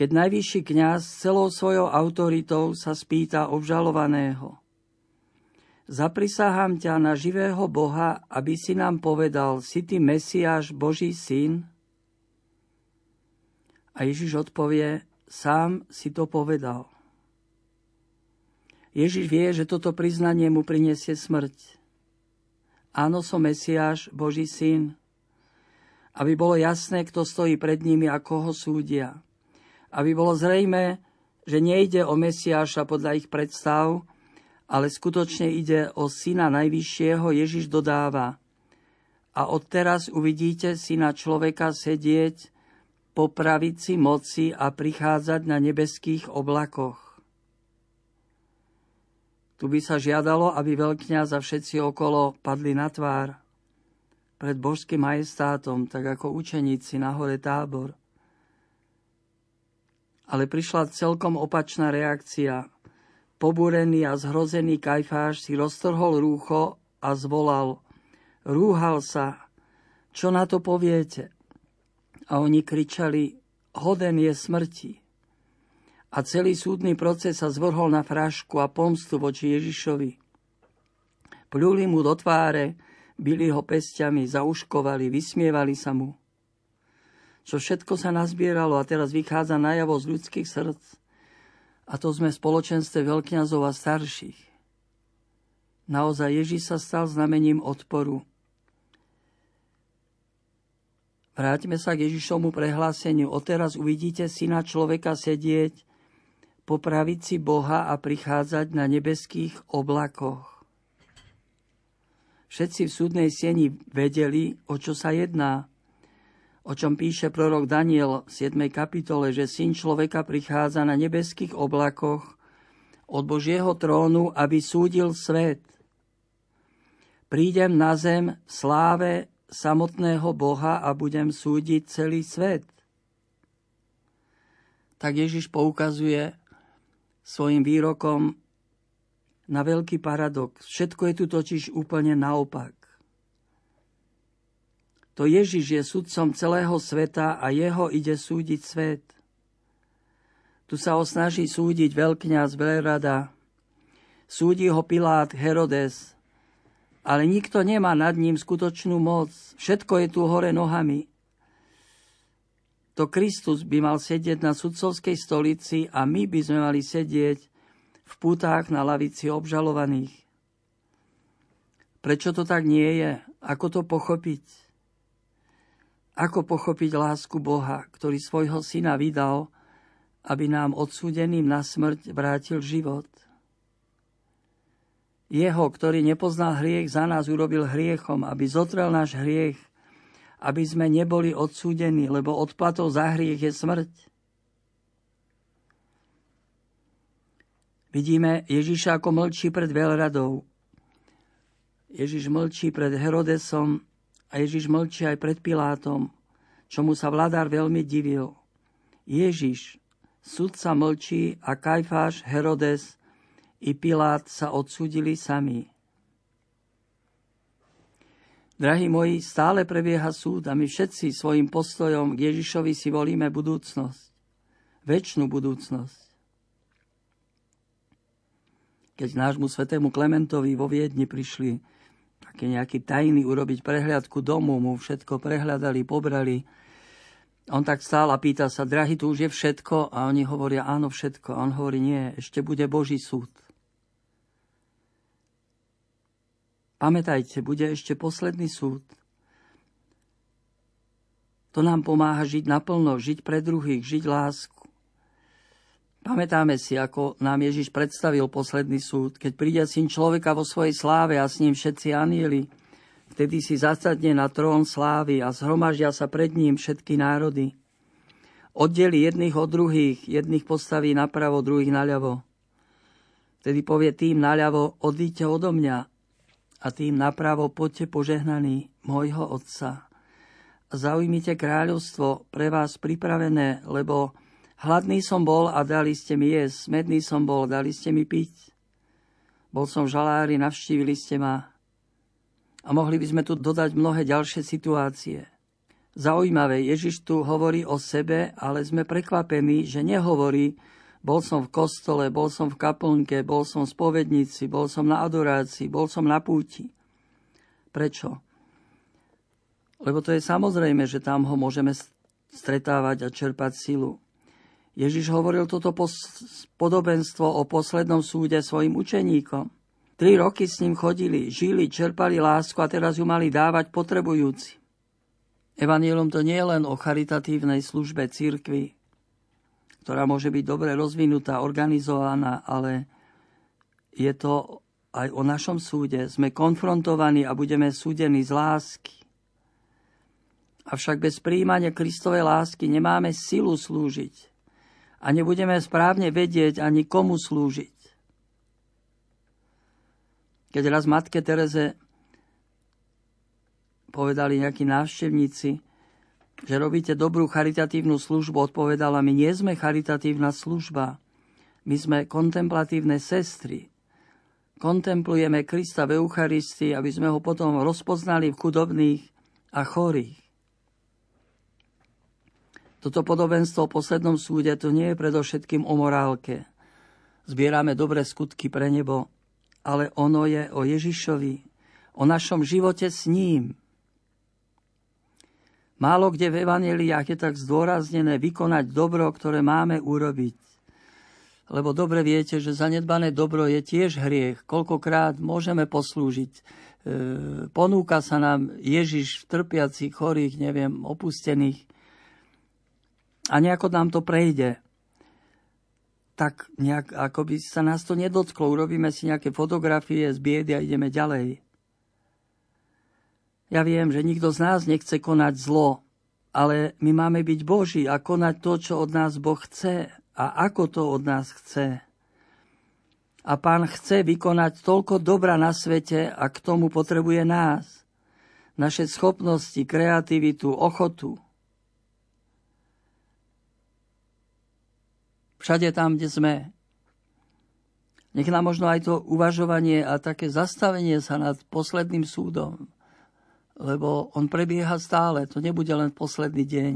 Speaker 4: Keď najvyšší kňaz celou svojou autoritou sa spýta obžalovaného. Zaprisahám ťa na živého Boha, aby si nám povedal, si ty Mesiáš, Boží syn? A Ježiš odpovie, sám si to povedal. Ježiš vie, že toto priznanie mu prinesie smrť. Áno, som Mesiáš, Boží syn. Aby bolo jasné, kto stojí pred nimi a koho súdia. Aby bolo zrejme, že nejde o Mesiáša podľa ich predstav, ale skutočne ide o syna Najvyššieho, Ježiš dodáva. A odteraz uvidíte syna človeka sedieť po pravici moci a prichádzať na nebeských oblakoch. Tu by sa žiadalo, aby veľkňaz a všetci okolo padli na tvár pred božským majestátom, tak ako učeníci na hore tábor. Ale prišla celkom opačná reakcia. Pobúrený a zhrozený Kajfáš si roztrhol rúcho a zvolal. Rúhal sa. Čo na to poviete? A oni kričali, hoden je smrti a celý súdny proces sa zvrhol na frašku a pomstu voči Ježišovi. Pľuli mu do tváre, byli ho pestiami, zauškovali, vysmievali sa mu. Čo všetko sa nazbieralo a teraz vychádza najavo z ľudských srdc. A to sme v spoločenstve veľkňazov a starších. Naozaj Ježiš sa stal znamením odporu. Vráťme sa k Ježišovmu prehláseniu. Odteraz uvidíte syna človeka sedieť po pravici Boha a prichádzať na nebeských oblakoch. Všetci v súdnej sieni vedeli, o čo sa jedná, o čom píše prorok Daniel v 7. kapitole, že syn človeka prichádza na nebeských oblakoch od Božieho trónu, aby súdil svet. Prídem na zem v sláve samotného Boha a budem súdiť celý svet. Tak Ježiš poukazuje svojim výrokom na veľký paradox. Všetko je tu totiž úplne naopak. To Ježiš je sudcom celého sveta a jeho ide súdiť svet. Tu sa ho snaží súdiť veľkňaz Velerada. Súdi ho Pilát Herodes. Ale nikto nemá nad ním skutočnú moc. Všetko je tu hore nohami to Kristus by mal sedieť na sudcovskej stolici a my by sme mali sedieť v pútách na lavici obžalovaných. Prečo to tak nie je? Ako to pochopiť? Ako pochopiť lásku Boha, ktorý svojho syna vydal, aby nám odsúdeným na smrť vrátil život? Jeho, ktorý nepoznal hriech, za nás urobil hriechom, aby zotrel náš hriech aby sme neboli odsúdení, lebo odplatou za hriech je smrť. Vidíme Ježiša ako mlčí pred veľradou. Ježiš mlčí pred Herodesom a Ježiš mlčí aj pred Pilátom, čomu sa vladár veľmi divil. Ježiš, sudca mlčí a Kajfáš, Herodes i Pilát sa odsúdili sami. Drahí moji, stále prebieha súd a my všetci svojim postojom k Ježišovi si volíme budúcnosť. Večnú budúcnosť. Keď nášmu svetému Klementovi vo Viedni prišli také nejaký tajný urobiť prehliadku domu, mu všetko prehľadali, pobrali. On tak stál a pýta sa, drahý, tu už je všetko? A oni hovoria, áno, všetko. A on hovorí, nie, ešte bude Boží súd. Pamätajte, bude ešte posledný súd. To nám pomáha žiť naplno, žiť pre druhých, žiť lásku. Pamätáme si, ako nám Ježiš predstavil posledný súd, keď príde syn človeka vo svojej sláve a s ním všetci anieli. Vtedy si zasadne na trón slávy a zhromaždia sa pred ním všetky národy. Oddeli jedných od druhých, jedných postaví napravo, druhých naľavo. Vtedy povie tým naľavo, odíďte odo mňa, a tým napravo poďte požehnaní môjho Otca. Zaujmite kráľovstvo pre vás pripravené, lebo hladný som bol a dali ste mi jesť, smedný som bol, dali ste mi piť. Bol som v žalári, navštívili ste ma. A mohli by sme tu dodať mnohé ďalšie situácie. Zaujímavé, Ježiš tu hovorí o sebe, ale sme prekvapení, že nehovorí, bol som v kostole, bol som v kaplnke, bol som v spovednici, bol som na adorácii, bol som na púti. Prečo? Lebo to je samozrejme, že tam ho môžeme stretávať a čerpať silu. Ježiš hovoril toto podobenstvo o poslednom súde svojim učeníkom. Tri roky s ním chodili, žili, čerpali lásku a teraz ju mali dávať potrebujúci. Evangelium to nie je len o charitatívnej službe církvy, ktorá môže byť dobre rozvinutá, organizovaná, ale je to aj o našom súde. Sme konfrontovaní a budeme súdení z lásky. Avšak bez príjmania Kristovej lásky nemáme silu slúžiť a nebudeme správne vedieť ani komu slúžiť. Keď raz matke Tereze povedali nejakí návštevníci, že robíte dobrú charitatívnu službu, odpovedala, my nie sme charitatívna služba, my sme kontemplatívne sestry. Kontemplujeme Krista v Eucharistii, aby sme ho potom rozpoznali v chudobných a chorých. Toto podobenstvo o poslednom súde to nie je predovšetkým o morálke. Zbierame dobré skutky pre nebo, ale ono je o Ježišovi, o našom živote s ním. Málo kde v evaneliách je tak zdôraznené vykonať dobro, ktoré máme urobiť. Lebo dobre viete, že zanedbané dobro je tiež hriech. Koľkokrát môžeme poslúžiť. E, ponúka sa nám Ježiš trpiacich, chorých, neviem, opustených. A nejako nám to prejde tak nejak, ako by sa nás to nedotklo. Urobíme si nejaké fotografie z biedy a ideme ďalej. Ja viem, že nikto z nás nechce konať zlo, ale my máme byť Boží a konať to, čo od nás Boh chce a ako to od nás chce. A pán chce vykonať toľko dobra na svete a k tomu potrebuje nás. Naše schopnosti, kreativitu, ochotu. všade tam, kde sme. Nech nám možno aj to uvažovanie a také zastavenie sa nad posledným súdom, lebo on prebieha stále, to nebude len posledný deň.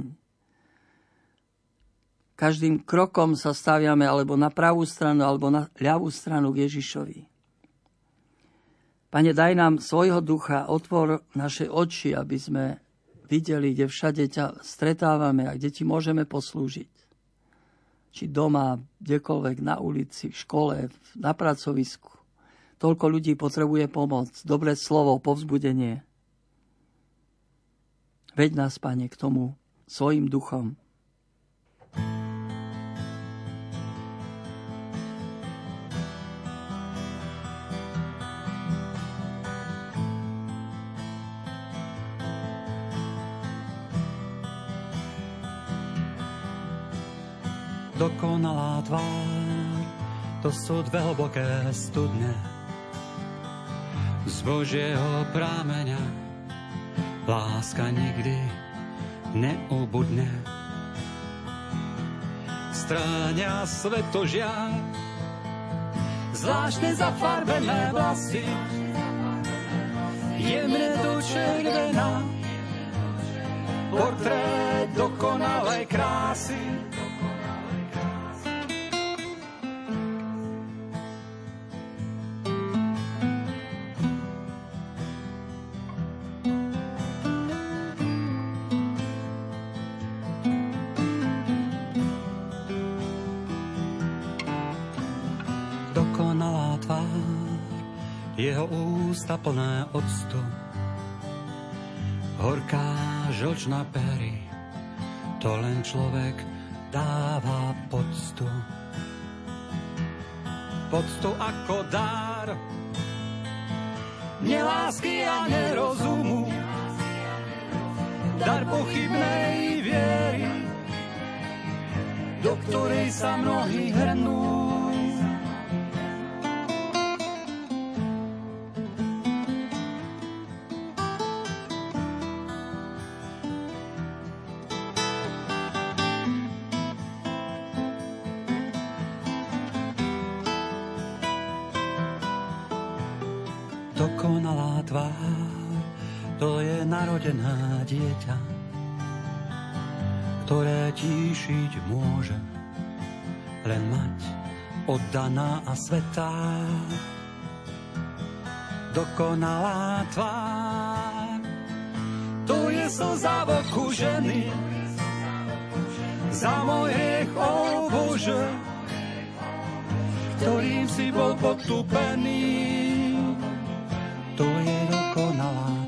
Speaker 4: Každým krokom sa staviame alebo na pravú stranu, alebo na ľavú stranu k Ježišovi. Pane, daj nám svojho ducha, otvor naše oči, aby sme videli, kde všade ťa stretávame a kde ti môžeme poslúžiť či doma, kdekoľvek, na ulici, v škole, na pracovisku. Toľko ľudí potrebuje pomoc, dobré slovo, povzbudenie. Veď nás, Pane, k tomu svojim duchom.
Speaker 7: dokonalá tvár, to sú dve hlboké studne. Z Božieho prámeňa láska nikdy neubudne. Stráňa svetožiar, zvláštne zafarbené vlasy, jemne do červená, portrét dokonalej krásy. Plné octu. Horká žlčná pery, to len človek dáva poctu. Poctu ako dár, nelásky a nerozumu, dar pochybnej viery, do ktorej sa mnohí hrnú. Dieťa, ktoré tíšiť môže len mať oddaná a svetá. Dokonalá tvár, to je slza v oku ženy, za môj hriech, o ktorým si bol potupený. To je dokonalá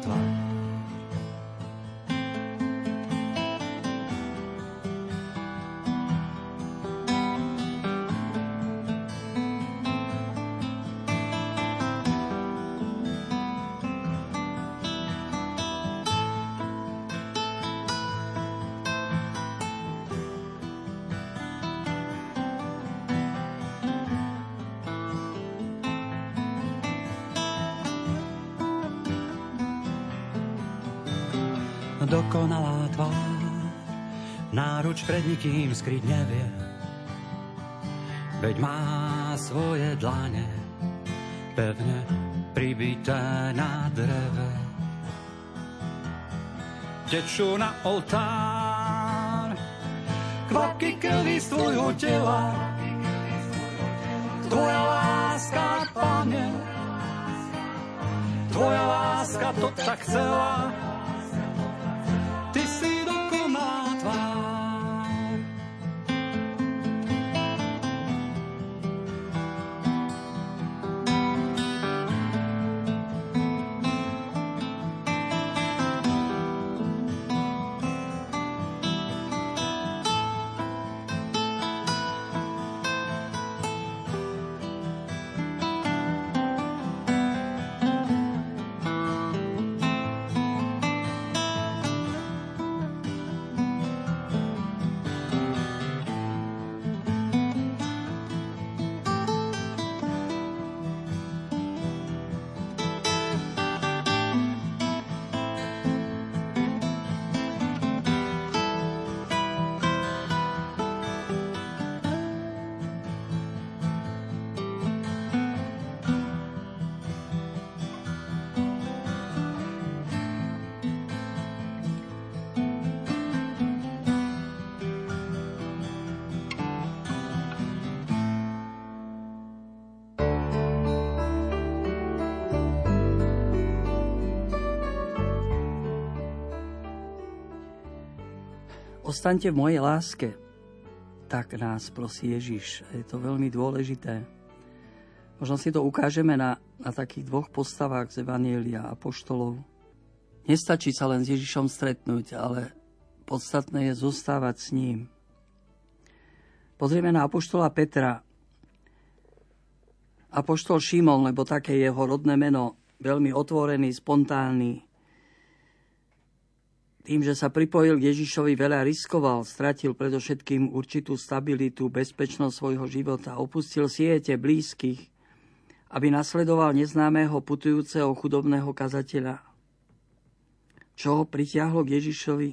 Speaker 7: náruč pred nikým skryť nevie. Veď má svoje dlane pevne pribité na dreve. Tečú na oltár kvapky krvi z tvojho tela. Tvoja láska, pane, tvoja láska to tak chcela.
Speaker 4: Ostaňte v mojej láske. Tak nás prosí Ježiš. Je to veľmi dôležité. Možno si to ukážeme na, na takých dvoch postavách z Evanielia a poštolov. Nestačí sa len s Ježišom stretnúť, ale podstatné je zostávať s ním. Pozrieme na apoštola Petra. Apoštol Šimon, lebo také jeho rodné meno, veľmi otvorený, spontánny, tým, že sa pripojil k Ježišovi, veľa riskoval, stratil predovšetkým určitú stabilitu, bezpečnosť svojho života, opustil siete blízkych, aby nasledoval neznámého putujúceho chudobného kazateľa. Čo ho pritiahlo k Ježišovi?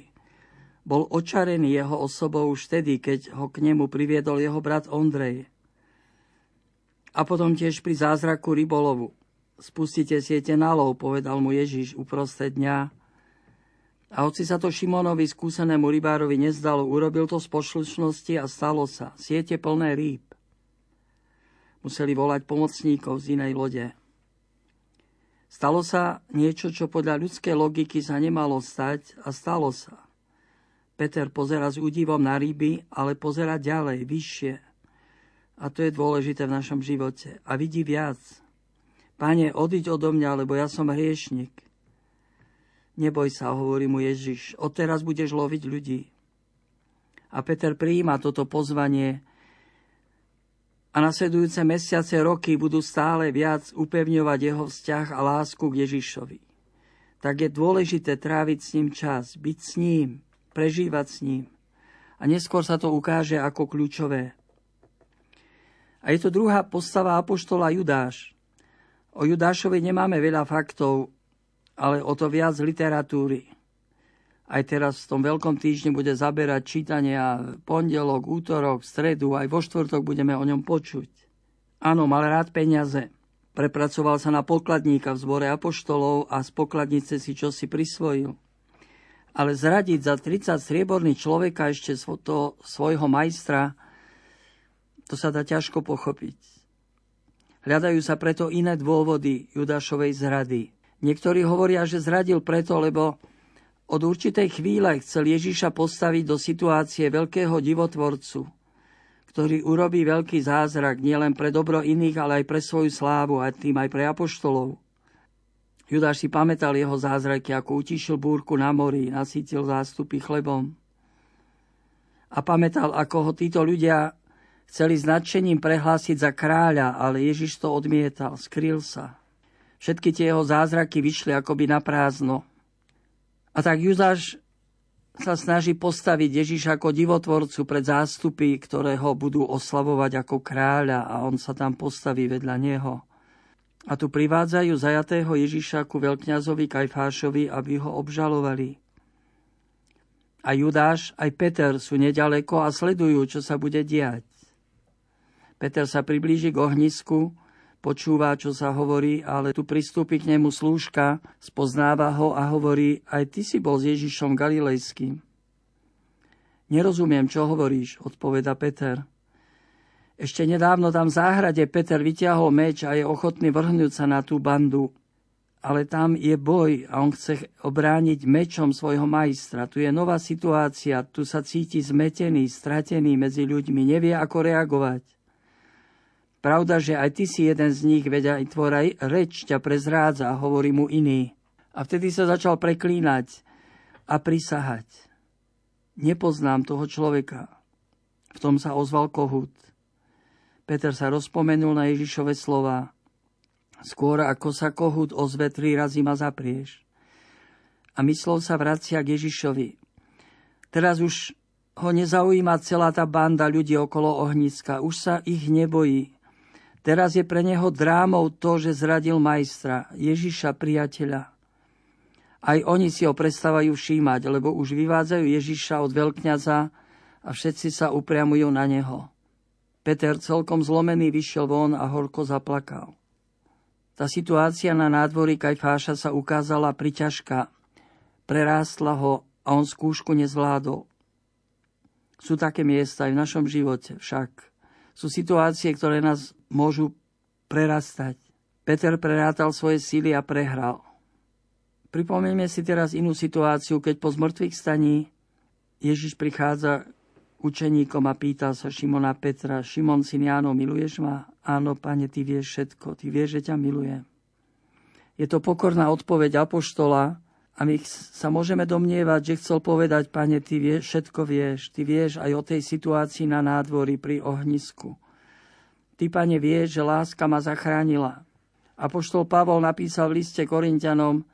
Speaker 4: Bol očarený jeho osobou už vtedy, keď ho k nemu priviedol jeho brat Ondrej. A potom tiež pri zázraku rybolovu. Spustite siete na lov, povedal mu Ježiš uprostred dňa, a hoci sa to Šimonovi, skúsenému rybárovi, nezdalo, urobil to z poslušnosti a stalo sa. Siete plné rýb. Museli volať pomocníkov z inej lode. Stalo sa niečo, čo podľa ľudskej logiky sa nemalo stať a stalo sa. Peter pozera s údivom na ryby, ale pozera ďalej, vyššie. A to je dôležité v našom živote. A vidí viac. Pane, odiď odo mňa, lebo ja som hriešnik. Neboj sa, hovorí mu Ježiš, odteraz budeš loviť ľudí. A Peter prijíma toto pozvanie a nasledujúce mesiace, roky budú stále viac upevňovať jeho vzťah a lásku k Ježišovi. Tak je dôležité tráviť s ním čas, byť s ním, prežívať s ním. A neskôr sa to ukáže ako kľúčové. A je to druhá postava apoštola Judáš. O Judášovi nemáme veľa faktov, ale o to viac literatúry. Aj teraz v tom veľkom týždni bude zaberať čítania pondelok, útorok, stredu, aj vo štvrtok budeme o ňom počuť. Áno, mal rád peniaze. Prepracoval sa na pokladníka v zbore apoštolov a z pokladnice si čosi prisvojil. Ale zradiť za 30 strieborný človeka ešte to svojho majstra, to sa dá ťažko pochopiť. Hľadajú sa preto iné dôvody Judášovej zrady. Niektorí hovoria, že zradil preto, lebo od určitej chvíle chcel Ježiša postaviť do situácie veľkého divotvorcu, ktorý urobí veľký zázrak nielen pre dobro iných, ale aj pre svoju slávu a tým aj pre apoštolov. Judáš si pamätal jeho zázraky, ako utišil búrku na mori, nasítil zástupy chlebom. A pamätal, ako ho títo ľudia chceli s nadšením prehlásiť za kráľa, ale Ježiš to odmietal, skryl sa. Všetky tie jeho zázraky vyšli akoby na prázdno. A tak Judáš sa snaží postaviť Ježiša ako divotvorcu pred zástupy, ktoré ho budú oslavovať ako kráľa a on sa tam postaví vedľa neho. A tu privádzajú zajatého Ježiša ku veľkňazovi Kajfášovi, aby ho obžalovali. A Judáš aj Peter sú nedaleko a sledujú, čo sa bude diať. Peter sa priblíži k ohnisku, počúva, čo sa hovorí, ale tu pristúpi k nemu slúžka, spoznáva ho a hovorí, aj ty si bol s Ježišom Galilejským. Nerozumiem, čo hovoríš, odpoveda Peter. Ešte nedávno tam v záhrade Peter vyťahol meč a je ochotný vrhnúť sa na tú bandu. Ale tam je boj a on chce obrániť mečom svojho majstra. Tu je nová situácia, tu sa cíti zmetený, stratený medzi ľuďmi, nevie ako reagovať. Pravda, že aj ty si jeden z nich, veď aj tvoja reč ťa prezrádza, hovorí mu iný. A vtedy sa začal preklínať a prisahať. Nepoznám toho človeka. V tom sa ozval kohút. Peter sa rozpomenul na Ježišove slova. Skôr ako sa kohút ozve, tri razy ma zaprieš. A myslel sa vracia k Ježišovi. Teraz už ho nezaujíma celá tá banda ľudí okolo ohniska. Už sa ich nebojí. Teraz je pre neho drámou to, že zradil majstra, Ježiša priateľa. Aj oni si ho prestávajú všímať, lebo už vyvádzajú Ježiša od veľkňaza a všetci sa upriamujú na neho. Peter celkom zlomený vyšiel von a horko zaplakal. Tá situácia na nádvorí Kajfáša sa ukázala priťažká. Prerástla ho a on skúšku nezvládol. Sú také miesta aj v našom živote však. Sú situácie, ktoré nás môžu prerastať. Peter prerátal svoje síly a prehral. Pripomenieme si teraz inú situáciu, keď po zmrtvých staní Ježiš prichádza učeníkom a pýta sa Šimona Petra, Šimon, syn Jáno, miluješ ma? Áno, pane, ty vieš všetko, ty vieš, že ťa milujem. Je to pokorná odpoveď Apoštola a my sa môžeme domnievať, že chcel povedať, pane, ty vieš, všetko vieš, ty vieš aj o tej situácii na nádvorí pri ohnisku. Ty, pane, vieš, že láska ma zachránila. Apoštol Pavol napísal v liste Korintianom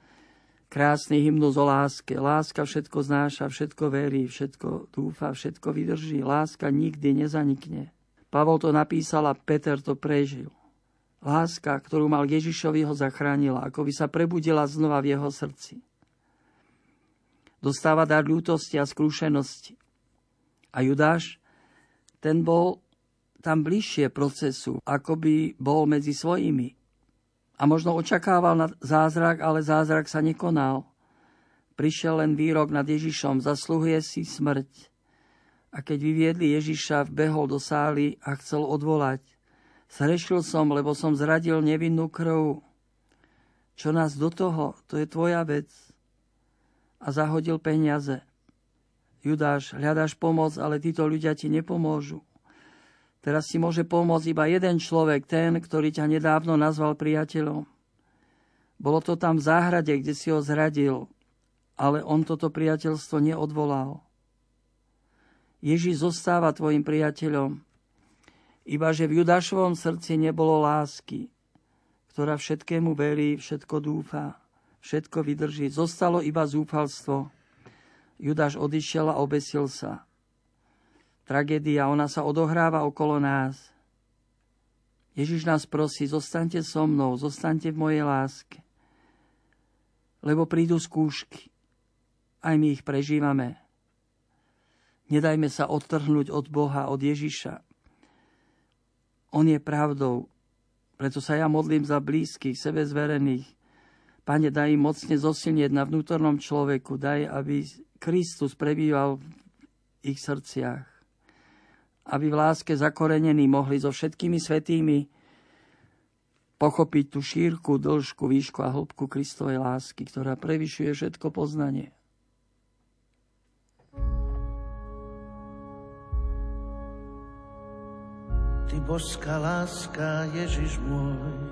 Speaker 4: krásny hymnus o láske. Láska všetko znáša, všetko verí, všetko dúfa, všetko vydrží. Láska nikdy nezanikne. Pavol to napísal a Peter to prežil. Láska, ktorú mal Ježišovi, ho zachránila, ako by sa prebudila znova v jeho srdci. Dostáva dar ľútosti a skrúšenosti. A Judáš, ten bol tam bližšie procesu, ako by bol medzi svojimi. A možno očakával na zázrak, ale zázrak sa nekonal. Prišiel len výrok nad Ježišom, zasluhuje si smrť. A keď vyviedli Ježiša, vbehol do sály a chcel odvolať. Zrešil som, lebo som zradil nevinnú krv. Čo nás do toho, to je tvoja vec. A zahodil peniaze. Judáš, hľadáš pomoc, ale títo ľudia ti nepomôžu. Teraz si môže pomôcť iba jeden človek, ten, ktorý ťa nedávno nazval priateľom. Bolo to tam v záhrade, kde si ho zradil, ale on toto priateľstvo neodvolal. Ježiš zostáva tvojim priateľom, iba že v Judášovom srdci nebolo lásky, ktorá všetkému verí, všetko dúfa, všetko vydrží. Zostalo iba zúfalstvo. Judáš odišiel a obesil sa tragédia, ona sa odohráva okolo nás. Ježiš nás prosí, zostaňte so mnou, zostaňte v mojej láske. Lebo prídu skúšky. Aj my ich prežívame. Nedajme sa odtrhnúť od Boha, od Ježiša. On je pravdou. Preto sa ja modlím za blízkych, sebe zverených. Pane, daj im mocne zosilnieť na vnútornom človeku. Daj, aby Kristus prebýval v ich srdciach. Aby v láske zakorenení mohli so všetkými svetými pochopiť tú šírku, dĺžku, výšku a hĺbku Kristovej lásky, ktorá prevyšuje všetko poznanie.
Speaker 8: Ty božská láska, Ježiš môj,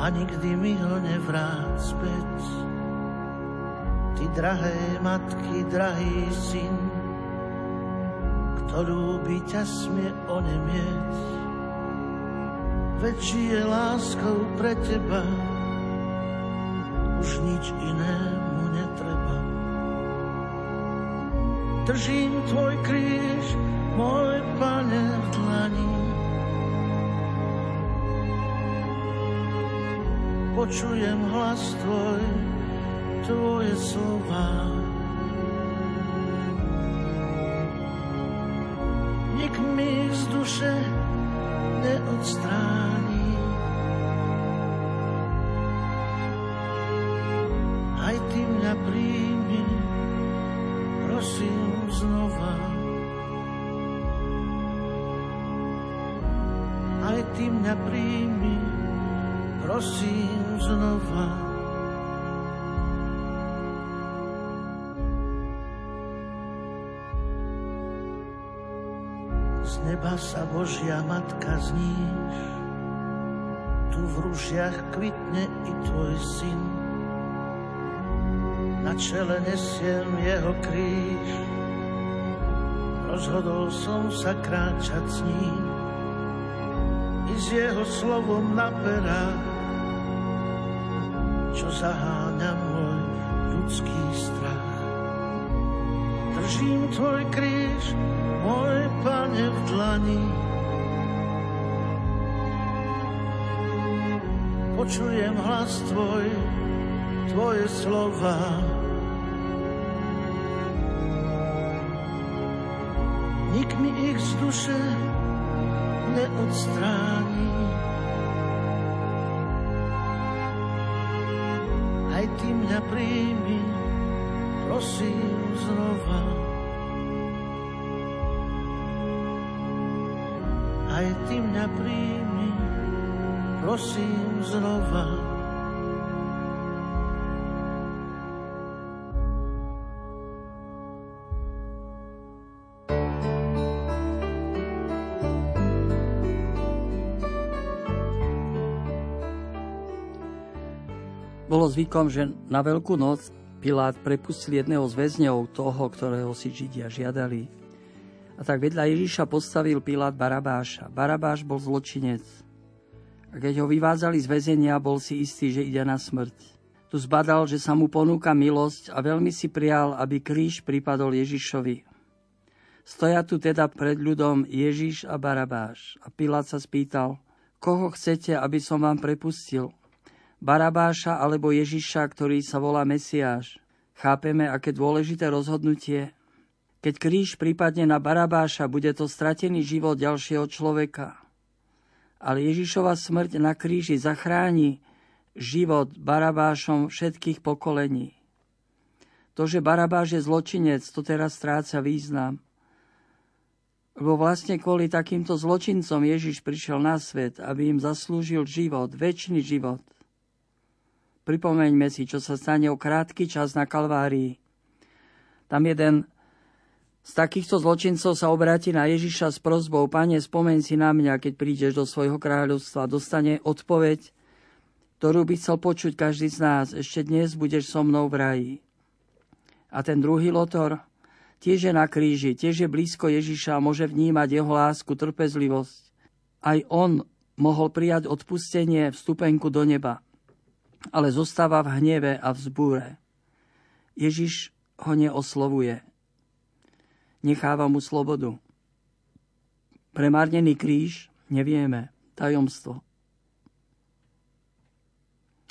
Speaker 8: a nikdy mi ho nevrát späť. Ty drahé matky, drahý syn, ktorú by ťa smie onemieť. Veď je láskou pre teba, už nič inému netreba. Držím tvoj kríž, môj pane v dlani. Počujem hlas tvoj, tvoje slova. Nik mi z duše neodstráni. Znova. Z neba sa Božia Matka zníš, tu v rúžiach kvitne i tvoj syn. Na čele nesiem jeho kríž, rozhodol som sa kráčať s ním s jeho slovom na perách, zaháňa môj ľudský strach. Držím tvoj kríž, môj pane v dlani. Počujem hlas tvoj, tvoje slova. Nik mi ich z duše neodstráni. Príjmi, prosím znova. Aj ty mňa príjmi, prosím znova.
Speaker 4: Bolo zvykom, že na Veľkú noc Pilát prepustil jedného z väzňov, toho, ktorého si Židia žiadali. A tak vedľa Ježíša postavil Pilát Barabáša. Barabáš bol zločinec. A keď ho vyvádzali z väzenia, bol si istý, že ide na smrť. Tu zbadal, že sa mu ponúka milosť a veľmi si prijal, aby kríž pripadol Ježišovi. Stoja tu teda pred ľudom Ježiš a Barabáš. A Pilát sa spýtal, koho chcete, aby som vám prepustil? Barabáša alebo Ježiša, ktorý sa volá Mesiáš. Chápeme, aké dôležité rozhodnutie. Keď kríž prípadne na Barabáša, bude to stratený život ďalšieho človeka. Ale Ježišova smrť na kríži zachráni život Barabášom všetkých pokolení. To, že Barabáš je zločinec, to teraz stráca význam. Lebo vlastne kvôli takýmto zločincom Ježiš prišiel na svet, aby im zaslúžil život, väčší život – Pripomeňme si, čo sa stane o krátky čas na Kalvárii. Tam jeden z takýchto zločincov sa obráti na Ježiša s prozbou, Pane, spomeň si na mňa, keď prídeš do svojho kráľovstva. Dostane odpoveď, ktorú by chcel počuť každý z nás. Ešte dnes budeš so mnou v raji. A ten druhý lotor tiež je na kríži, tiež je blízko Ježiša a môže vnímať jeho lásku, trpezlivosť. Aj on mohol prijať odpustenie vstupenku do neba, ale zostáva v hneve a v zbúre. Ježiš ho neoslovuje. Necháva mu slobodu. Premárnený kríž nevieme, tajomstvo.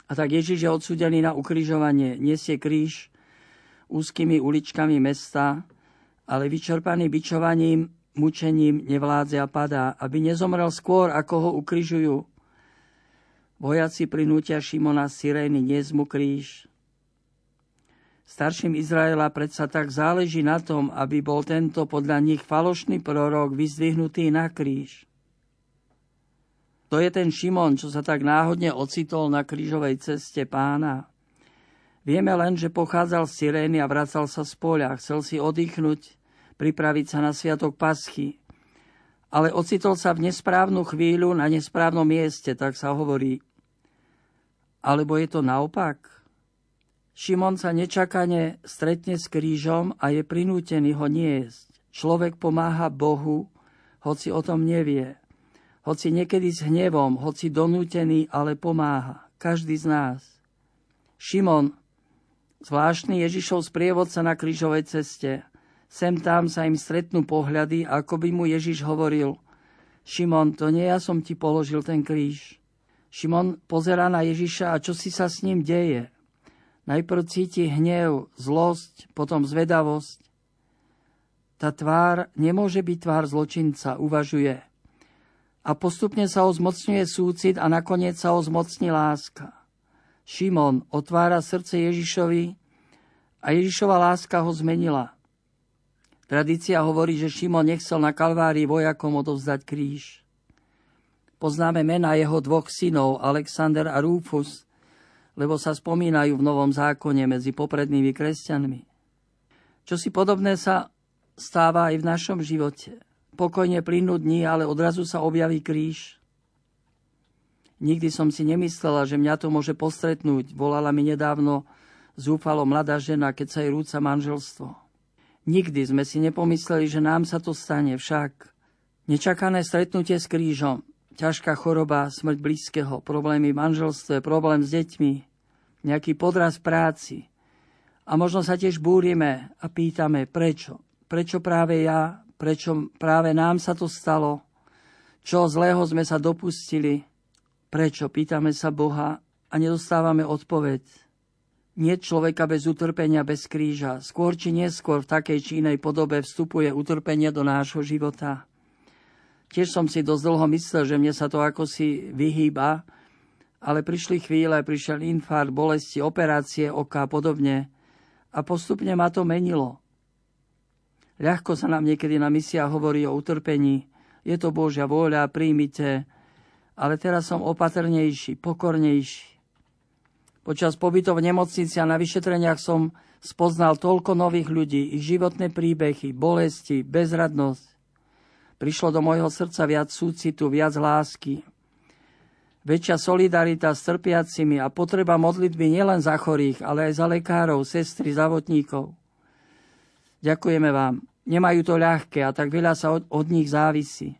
Speaker 4: A tak Ježiš je odsúdený na ukrižovanie, nesie kríž úzkými uličkami mesta, ale vyčerpaný bičovaním mučením nevládze a padá, aby nezomrel skôr, ako ho ukrižujú. Vojaci prinútia Šimona z Sirény niesť mu kríž. Starším Izraela predsa tak záleží na tom, aby bol tento podľa nich falošný prorok vyzdvihnutý na kríž. To je ten Šimon, čo sa tak náhodne ocitol na krížovej ceste pána. Vieme len, že pochádzal z Sirény a vracal sa z poľa. Chcel si oddychnúť pripraviť sa na sviatok Paschy. Ale ocitol sa v nesprávnu chvíľu na nesprávnom mieste, tak sa hovorí. Alebo je to naopak? Šimon sa nečakane stretne s krížom a je prinútený ho niesť. Človek pomáha Bohu, hoci o tom nevie. Hoci niekedy s hnevom, hoci donútený, ale pomáha. Každý z nás. Šimon, zvláštny Ježišov sprievodca na krížovej ceste, Sem tam sa im stretnú pohľady, ako by mu Ježiš hovoril, Šimon, to nie ja som ti položil ten kríž. Šimon pozerá na Ježiša a čo si sa s ním deje. Najprv cíti hnev, zlosť, potom zvedavosť. Tá tvár nemôže byť tvár zločinca, uvažuje. A postupne sa ho zmocňuje súcit a nakoniec sa ho zmocní láska. Šimon otvára srdce Ježišovi a Ježišova láska ho zmenila – Tradícia hovorí, že Šimon nechcel na Kalvárii vojakom odovzdať kríž. Poznáme mena jeho dvoch synov, Alexander a Rufus, lebo sa spomínajú v Novom zákone medzi poprednými kresťanmi. Čo si podobné sa stáva aj v našom živote. Pokojne plynú dní, ale odrazu sa objaví kríž. Nikdy som si nemyslela, že mňa to môže postretnúť. Volala mi nedávno zúfalo mladá žena, keď sa jej rúca manželstvo. Nikdy sme si nepomysleli, že nám sa to stane, však nečakané stretnutie s krížom, ťažká choroba, smrť blízkeho, problémy v manželstve, problém s deťmi, nejaký podraz práci. A možno sa tiež búrime a pýtame, prečo? Prečo práve ja? Prečo práve nám sa to stalo? Čo zlého sme sa dopustili? Prečo? Pýtame sa Boha a nedostávame odpoveď. Nie človeka bez utrpenia, bez kríža. Skôr či neskôr v takej či inej podobe vstupuje utrpenie do nášho života. Tiež som si dosť dlho myslel, že mne sa to ako si vyhýba, ale prišli chvíle, prišiel infarkt, bolesti, operácie oka a podobne a postupne ma to menilo. Ľahko sa nám niekedy na misiách hovorí o utrpení. Je to Božia vôľa, príjmite. Ale teraz som opatrnejší, pokornejší. Počas pobytov v nemocnici a na vyšetreniach som spoznal toľko nových ľudí, ich životné príbehy, bolesti, bezradnosť. Prišlo do môjho srdca viac súcitu, viac lásky. Väčšia solidarita s trpiacimi a potreba modlitby nielen za chorých, ale aj za lekárov, sestry, zavotníkov. Ďakujeme vám. Nemajú to ľahké a tak veľa sa od, od nich závisí.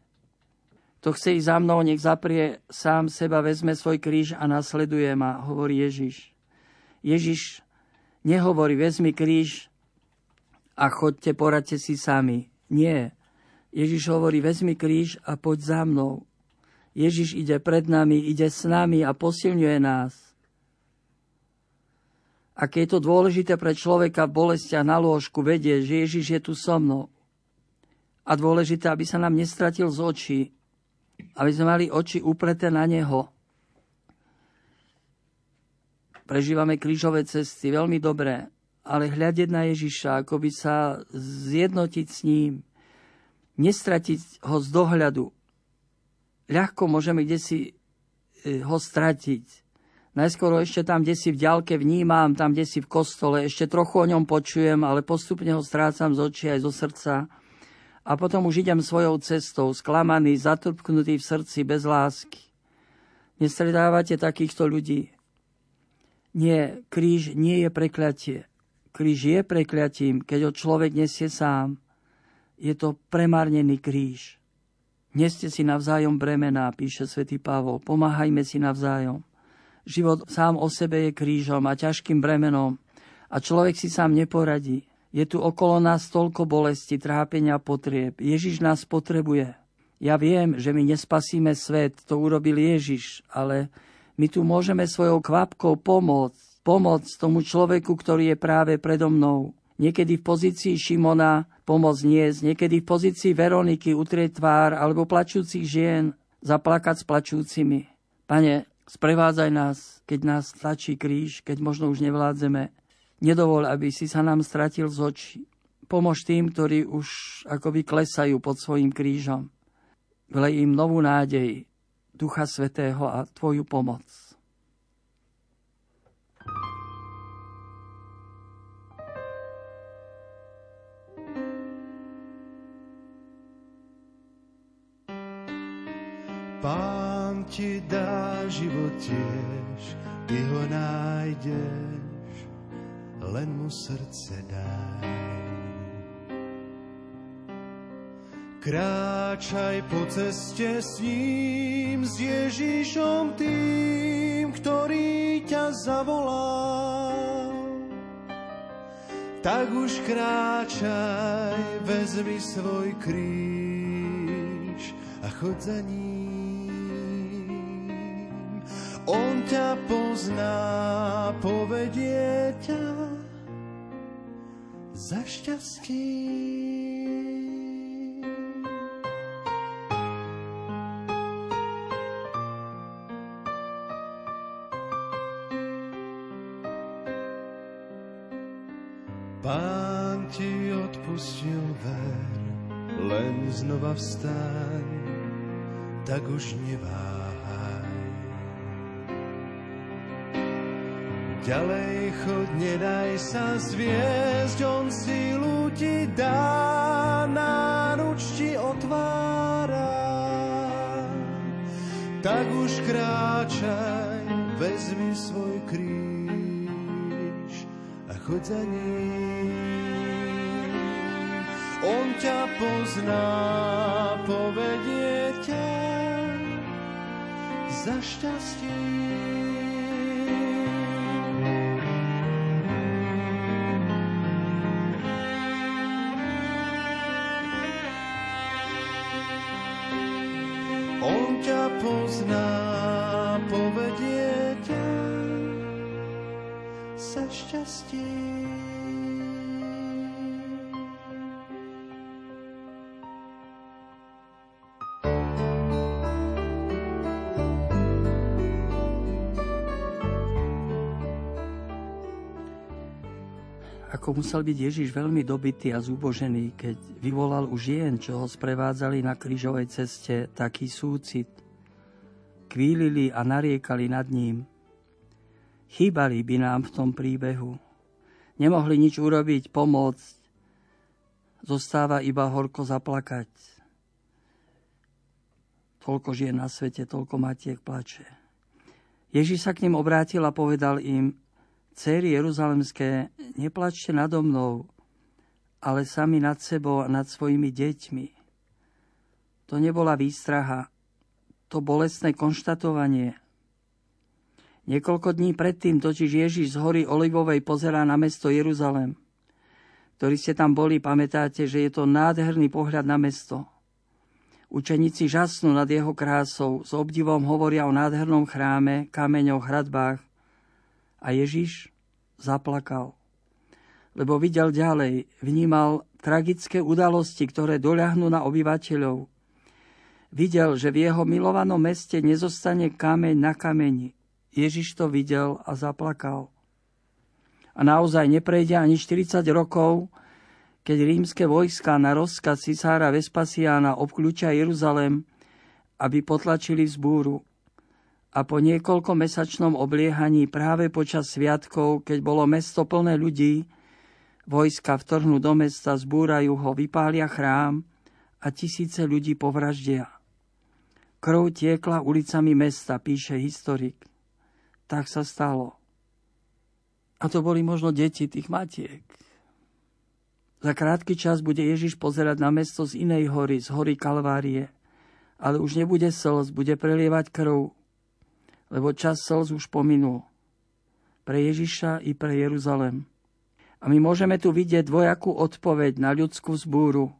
Speaker 4: Kto chce ísť za mnou, nech zaprie sám seba, vezme svoj kríž a nasleduje ma, hovorí Ježiš. Ježiš nehovorí, vezmi kríž a chodte, poradte si sami. Nie. Ježiš hovorí, vezmi kríž a poď za mnou. Ježiš ide pred nami, ide s nami a posilňuje nás. Aké je to dôležité pre človeka v bolestiach na lôžku vedieť, že Ježiš je tu so mnou. A dôležité, aby sa nám nestratil z očí, aby sme mali oči upreté na Neho. Prežívame krížové cesty veľmi dobré, ale hľadiť na Ježiša, ako by sa zjednotiť s ním, nestratiť ho z dohľadu. Ľahko môžeme kde si e, ho stratiť. Najskôr ešte tam, kde si v ďalke vnímam, tam, kde si v kostole, ešte trochu o ňom počujem, ale postupne ho strácam z očí aj zo srdca a potom už idem svojou cestou, sklamaný, zatrpknutý v srdci, bez lásky. Nestredávate takýchto ľudí. Nie, kríž nie je prekľatie. Kríž je prekľatím, keď ho človek nesie sám. Je to premárnený kríž. Neste si navzájom bremená, píše svätý Pavol. Pomáhajme si navzájom. Život sám o sebe je krížom a ťažkým bremenom a človek si sám neporadí. Je tu okolo nás toľko bolesti, trápenia, potrieb. Ježiš nás potrebuje. Ja viem, že my nespasíme svet, to urobil Ježiš, ale my tu môžeme svojou kvapkou pomôcť. Pomôcť tomu človeku, ktorý je práve predo mnou. Niekedy v pozícii Šimona pomôcť niesť, niekedy v pozícii Veroniky utrieť tvár alebo plačúcich žien zaplakať s plačúcimi. Pane, sprevádzaj nás, keď nás tlačí kríž, keď možno už nevládzeme. Nedovol, aby si sa nám stratil z očí. Pomôž tým, ktorí už akoby klesajú pod svojim krížom. Vlej im novú nádej Ducha Svetého a Tvoju pomoc.
Speaker 9: Pán ti dá život tiež, ty ho nájdeš, len mu srdce daj. Kráčaj po ceste s ním, s Ježišom tým, ktorý ťa zavolal. Tak už kráčaj, vezmi svoj kríž a chod za ním. On ťa pozná, povedie ťa za šťastím. Pán ti odpustil ver, len znova vstaň, tak už neváhaj. Ďalej chod, nedaj sa zviesť, on sílu ti dá, náruč ti otvára. Tak už kráčaj, vezmi svoj kríž a chod za ním. On ťa pozná, povedie ťa za šťastím. Za šťastím.
Speaker 4: ako musel byť Ježiš veľmi dobitý a zúbožený, keď vyvolal už žien, čo ho sprevádzali na krížovej ceste, taký súcit. Kvílili a nariekali nad ním. Chýbali by nám v tom príbehu. Nemohli nič urobiť, pomôcť. Zostáva iba horko zaplakať. Toľko žien na svete, toľko matiek plače. Ježiš sa k ním obrátil a povedal im, Céry Jeruzalemské, neplačte nado mnou, ale sami nad sebou a nad svojimi deťmi. To nebola výstraha, to bolestné konštatovanie. Niekoľko dní predtým totiž Ježiš z hory Olivovej pozerá na mesto Jeruzalem. Ktorí ste tam boli, pamätáte, že je to nádherný pohľad na mesto. Učeníci žasnú nad jeho krásou, s obdivom hovoria o nádhernom chráme, kameňoch, hradbách, a Ježiš zaplakal, lebo videl ďalej, vnímal tragické udalosti, ktoré doľahnú na obyvateľov. Videl, že v jeho milovanom meste nezostane kameň na kameni. Ježiš to videl a zaplakal. A naozaj neprejde ani 40 rokov, keď rímske vojska na rozkaz cisára Vespasiána obklúčia Jeruzalem, aby potlačili vzbúru a po niekoľko mesačnom obliehaní práve počas sviatkov, keď bolo mesto plné ľudí, vojska vtrhnú do mesta, zbúrajú ho, vypália chrám a tisíce ľudí povraždia. Krv tiekla ulicami mesta, píše historik. Tak sa stalo. A to boli možno deti tých matiek. Za krátky čas bude Ježiš pozerať na mesto z inej hory, z hory Kalvárie – ale už nebude slz, bude prelievať krv, lebo čas slz už pominul. Pre Ježiša i pre Jeruzalem. A my môžeme tu vidieť dvojakú odpoveď na ľudskú zbúru.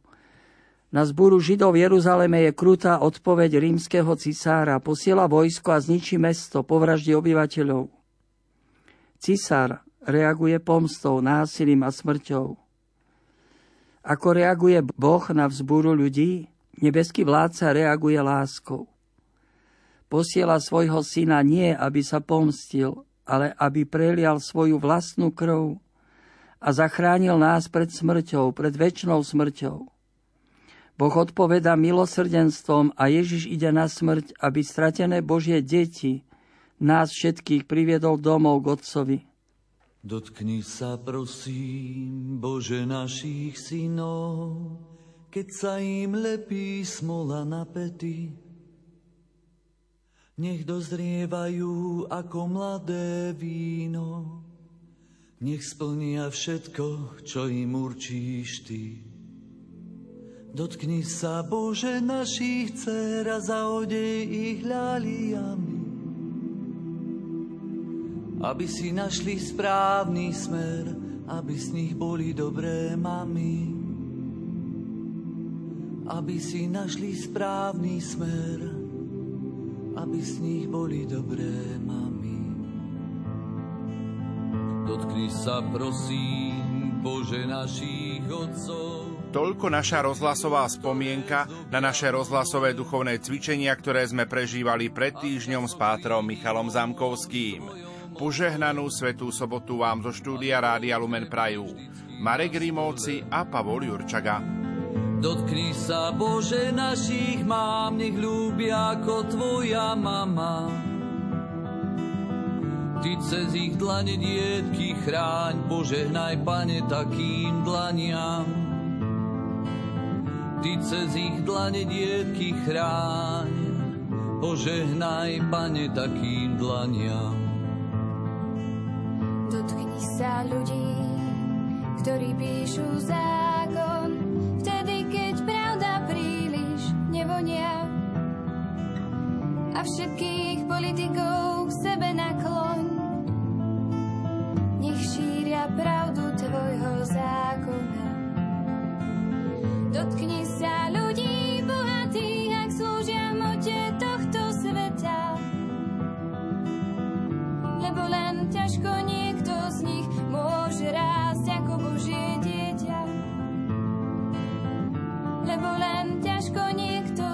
Speaker 4: Na zbúru Židov v Jeruzaleme je krutá odpoveď rímskeho cisára. Posiela vojsko a zničí mesto, povraždí obyvateľov. Cisár reaguje pomstou, násilím a smrťou. Ako reaguje Boh na vzbúru ľudí? Nebeský vládca reaguje láskou. Posiela svojho syna nie, aby sa pomstil, ale aby prelial svoju vlastnú krv a zachránil nás pred smrťou, pred väčšnou smrťou. Boh odpoveda milosrdenstvom a Ježiš ide na smrť, aby stratené Božie deti, nás všetkých priviedol domov k Otcovi.
Speaker 7: Dotkni sa prosím, Bože našich synov, keď sa im lepí smola na pety. Nech dozrievajú ako mladé víno, nech splnia všetko, čo im určíš Ty. Dotkni sa, Bože, našich dcer a zaodej ich ľaliami, aby si našli správny smer, aby z nich boli dobré mamy aby si našli správny smer, aby z nich boli dobré mami. Dotkni sa prosím, Bože našich otcov,
Speaker 1: Toľko naša rozhlasová spomienka na naše rozhlasové duchovné cvičenia, ktoré sme prežívali pred týždňom s pátrom Michalom Zamkovským. Požehnanú svetú sobotu vám zo štúdia Rádia Lumen Prajú. Marek Rímovci a Pavol Jurčaga.
Speaker 7: Dotkni sa, Bože, našich mám, nech ľúbia ako Tvoja mama. Ty cez ich dlane dietky chráň, Bože, hnaj, Pane, takým dlaniam. Ty cez ich dlane dietky chráň, Bože, hnaj, Pane, takým dlaniam.
Speaker 10: Dotkni sa ľudí, ktorí píšu zákon, vtedy nevonia a všetkých politikov k sebe nakloň. Nech šíria pravdu tvojho zákona. Dotkni sa ľudí bohatých, ak slúžia mote tohto sveta. Lebo len ťažko niekto z nich môže rásť ako Božie dieťa. Lebo len niekto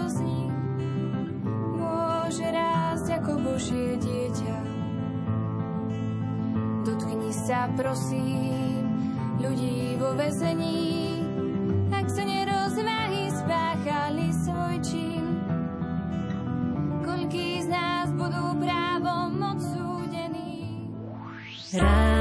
Speaker 10: ako Božie dieťa. Dotkni sa, prosím, ľudí vo nerozvahy spáchali svoj čin. Koľký z nás budú právom odsúdení? Rád